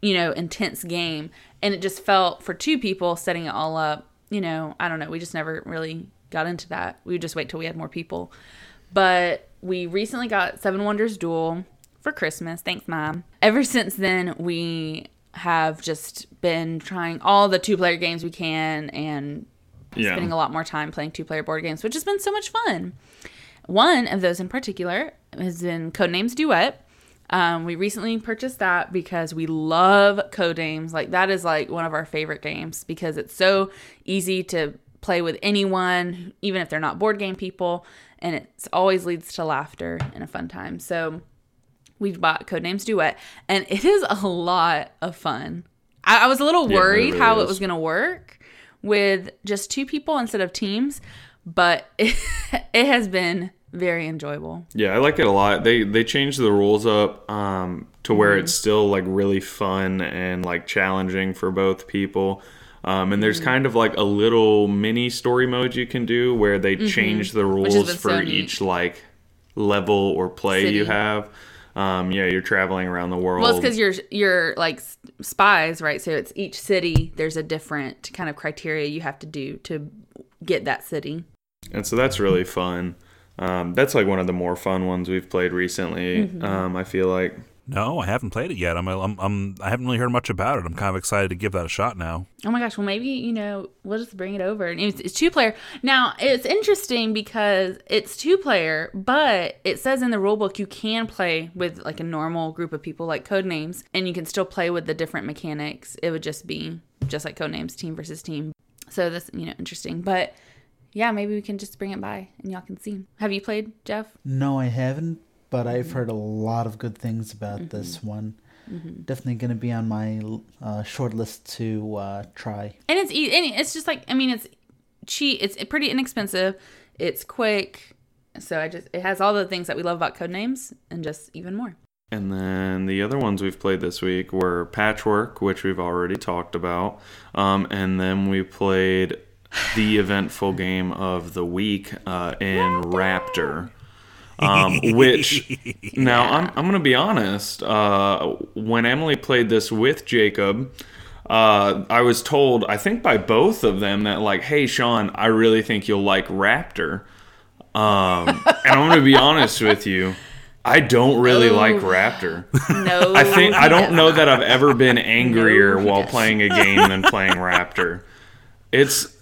you know, intense game and it just felt for two people setting it all up, you know, I don't know, we just never really got into that. We would just wait till we had more people. But we recently got Seven Wonders Duel for Christmas. Thanks, Mom. Ever since then, we have just been trying all the two player games we can and Yeah. spending a lot more time playing two player board games, which has been so much fun. One of those in particular has been Codenames Duet. Um, we recently purchased that because we love Codenames. Like that is like one of our favorite games because it's so easy to play with anyone, even if they're not board game people, and it always leads to laughter and a fun time. So we've bought Codenames Duet, and it is a lot of fun. I, I was a little Yeah, it worried really how it was going to work with just two people instead of teams, but it, it has been very enjoyable. Yeah, I like it a lot. They they changed the rules up um, to where it's still like really fun and like challenging for both people. Um, and there's kind of like a little mini story mode you can do where they change the rules for so each like level or play you have. Um, yeah, you're traveling around the world. Well, it's because you're you're like spies, right? So it's each city. There's a different kind of criteria you have to do to get that city. and so that's really fun. Um, that's like one of the more fun ones we've played recently. Mm-hmm. Um, I feel like. No, I haven't played it yet. I'm, I'm, I'm, I haven't really heard much about it. I'm kind of excited to give that a shot now. Oh my gosh! Well, maybe you know we'll just bring it over. And it's, it's two player. Now it's interesting because it's two player, but it says in the rule book you can play with like a normal group of people, like code names, and you can still play with the different mechanics. It would just be just like code names, team versus team. So that's you know interesting, but yeah, maybe we can just bring it by and y'all can see. Have you played Jeff? No, I haven't, but Mm-hmm. I've heard a lot of good things about this one. Definitely going to be on my uh, short list to uh, try. and it's e- and it's just like I mean it's cheap. It's pretty inexpensive. It's quick. So I just it has all the things that we love about code names and just even more. And then the other ones we've played this week were Patchwork, which we've already talked about. Um, and then we played the eventful game of the week uh, in Raptor. Um, which now I'm, I'm going to be honest. Uh, when Emily played this with Jacob, uh, I was told, I think by both of them, that like, hey, Sean, I really think you'll like Raptor. Um, and I'm going to be honest with you. I don't really like Raptor. No, I think I don't know that I've ever been angrier No, while does. playing a game than playing Raptor. It's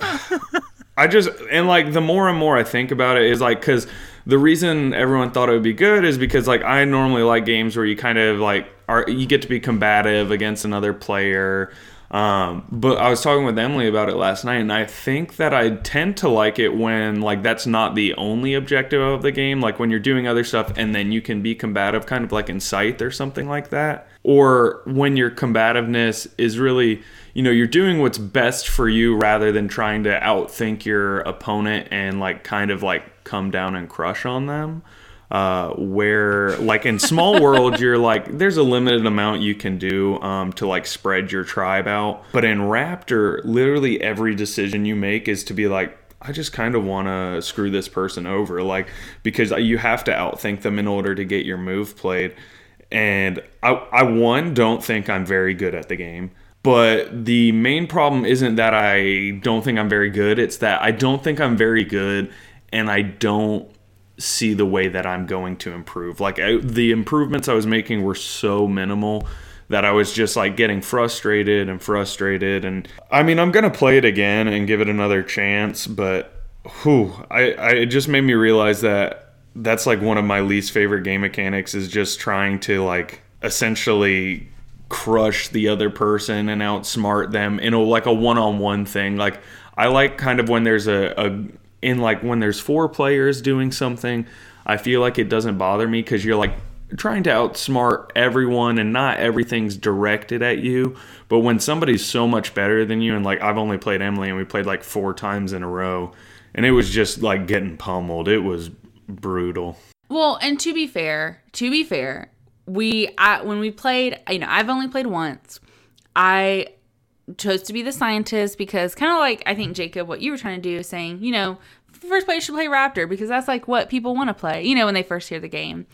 I just and like the more and more I think about it is like cuz the reason everyone thought it would be good is because like I normally like games where you kind of like are you get to be combative against another player. Um, but I was talking with Emily about it last night, and I think that I tend to like it when like that's not the only objective of the game. Like when you're doing other stuff, and then you can be combative, kind of like in Scythe or something like that. Or when your combativeness is really, you know, you're doing what's best for you rather than trying to outthink your opponent and like kind of like come down and crush on them. Uh, where like in small world you're like there's a limited amount you can do um, to like spread your tribe out. But in raptor literally every decision you make is to be like i just kind of want to screw this person over like because you have to outthink them in order to get your move played and i, I one don't think i'm very good at the game but the main problem isn't that i don't think i'm very good it's that i don't think i'm very good and i don't see the way that I'm going to improve. Like I, the improvements I was making were so minimal that I was just like getting frustrated and frustrated. And I mean, I'm gonna play it again and give it another chance, but whew, I, I it just made me realize that that's like one of my least favorite game mechanics is just trying to like essentially crush the other person and outsmart them in a like a one-on-one thing. Like i like kind of when there's a, a in like when there's four players doing something i feel like it doesn't bother me because you're like trying to outsmart everyone and not everything's directed at you. But when somebody's so much better than you and like i've only played emily and we played like four times in a row and it was just like getting pummeled. It was brutal Well, and to be fair, to be fair, we I, when we played, you know, I've only played once. I chose to be the scientist because kind of like I think Jacob, what you were trying to do is saying, you know, first place should play Raptor because that's like what people want to play, you know, when they first hear the game.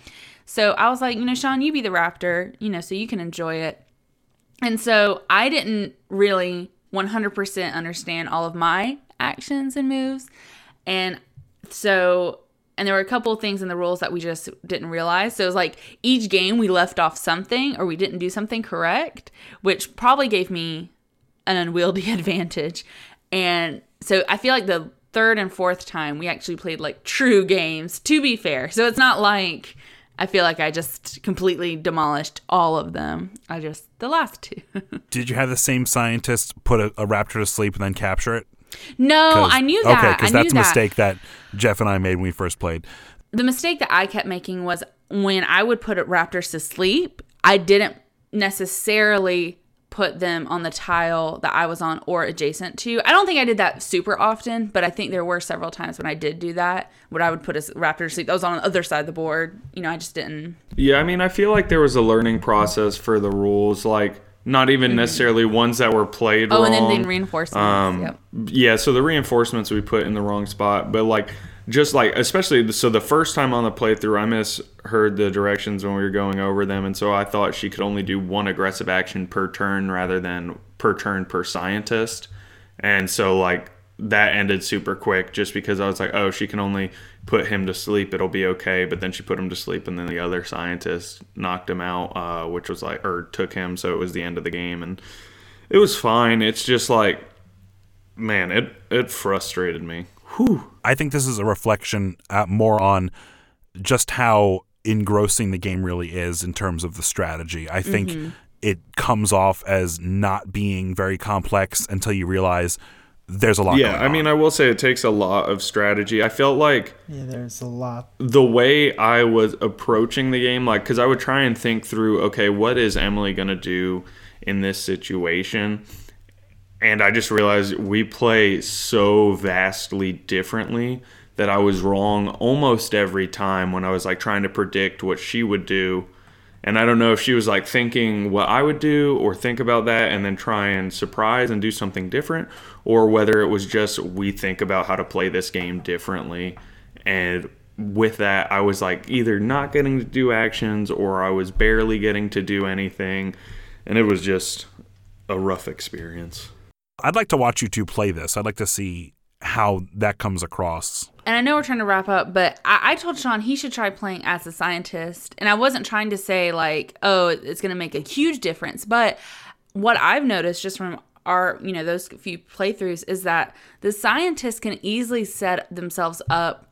So I was like, you know, Sean, you be the Raptor, you know, so you can enjoy it. And so I didn't really 100% understand all of my actions and moves. And so, and there were a couple of things in the rules that we just didn't realize. So it was like each game we left off something or we didn't do something correct, which probably gave me an unwieldy advantage. And so I feel like the third and fourth time we actually played like true games, to be fair. So it's not like I feel like I just completely demolished all of them. I just, the last two. Did you have the same scientist put a, a raptor to sleep and then capture it? No, 'Cause- I knew that. Okay, because that's a that. mistake that Jeff and I made when we first played. the mistake that I kept making was when I would put raptors to sleep, I didn't necessarily put them on the tile that I was on or adjacent to. I don't think I did that super often, but I think there were several times when I did do that, when I would put a raptor to sleep that was on the other side of the board. You know, I just didn't. Yeah, I mean, I feel like there was a learning process for the rules, like not even necessarily ones that were played Mm-hmm. Oh, wrong. and then the reinforcements. Um, yep. Yeah, so the reinforcements we put in the wrong spot, but like just like especially so the first time on the playthrough, I misheard the directions when we were going over them, and so I thought she could only do one aggressive action per turn rather than per turn per scientist, and so like that ended super quick just because I was like, oh, she can only put him to sleep, it'll be okay. But then she put him to sleep, and then the other scientist knocked him out, uh, which was like, or took him, so it was the end of the game, and it was fine. It's just like, man, it it frustrated me. Whew. I think this is a reflection uh, more on just how engrossing the game really is in terms of the strategy. I think Mm-hmm. it comes off as not being very complex until you realize there's a lot Yeah, going I mean, I will say it takes a lot of strategy. I felt like Yeah, there's a lot. the way I was approaching the game, like, because I would try and think through, okay, what is Emily going to do in this situation? And I just realized we play so vastly differently that I was wrong almost every time when I was like trying to predict what she would do. And I don't know if she was like thinking what I would do or think about that and then try and surprise and do something different, or whether it was just we think about how to play this game differently. And with that, I was like either not getting to do actions or I was barely getting to do anything. And it was just a rough experience. I'd like to watch you two play this. I'd like to see how that comes across. And I know we're trying to wrap up, but I, I told Sean he should try playing as a scientist. And I wasn't trying to say, like, oh, it's going to make a huge difference. But what I've noticed just from our, you know, those few playthroughs is that the scientists can easily set themselves up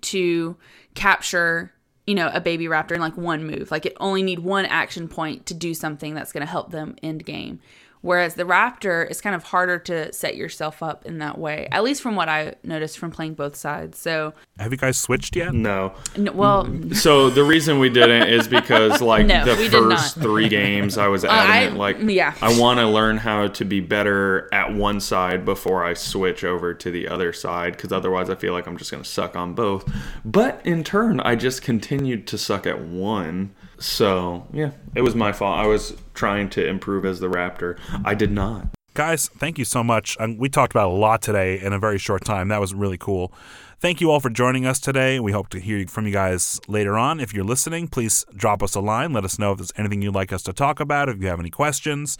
to capture you know a baby raptor in like one move like it only need one action point to do something that's going to help them end game whereas the raptor is kind of harder to set yourself up in that way at least from what i noticed from playing both sides so Have you guys switched yet? No. n- well So the reason we didn't is because like No, the we did first not. three games I was I- adamant like yeah. I want to learn how to be better at one side before I switch over to the other side because otherwise I feel like I'm just going to suck on both. But in turn I just continued to suck at one. So, yeah, it was my fault. I was trying to improve as the Raptor. I did not. Guys, thank you so much. Um, we talked about a lot today in a very short time. That was really cool. Thank you all for joining us today. We hope to hear from you guys later on. If you're listening, please drop us a line. Let us know if there's anything you'd like us to talk about, if you have any questions.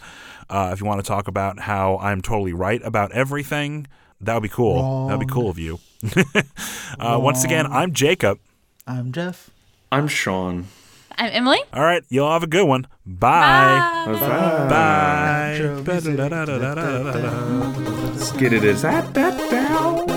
Uh, if you want to talk about how I'm totally right about everything, that would be cool. That would be cool of you. uh, once again, I'm Jacob. I'm Jeff. I'm Sean. I'm emily All right, you'll have a good one. Bye. Bye. Bye. Joe, music. Ba-da-da-da-da-da-da-da. Get it is that that down.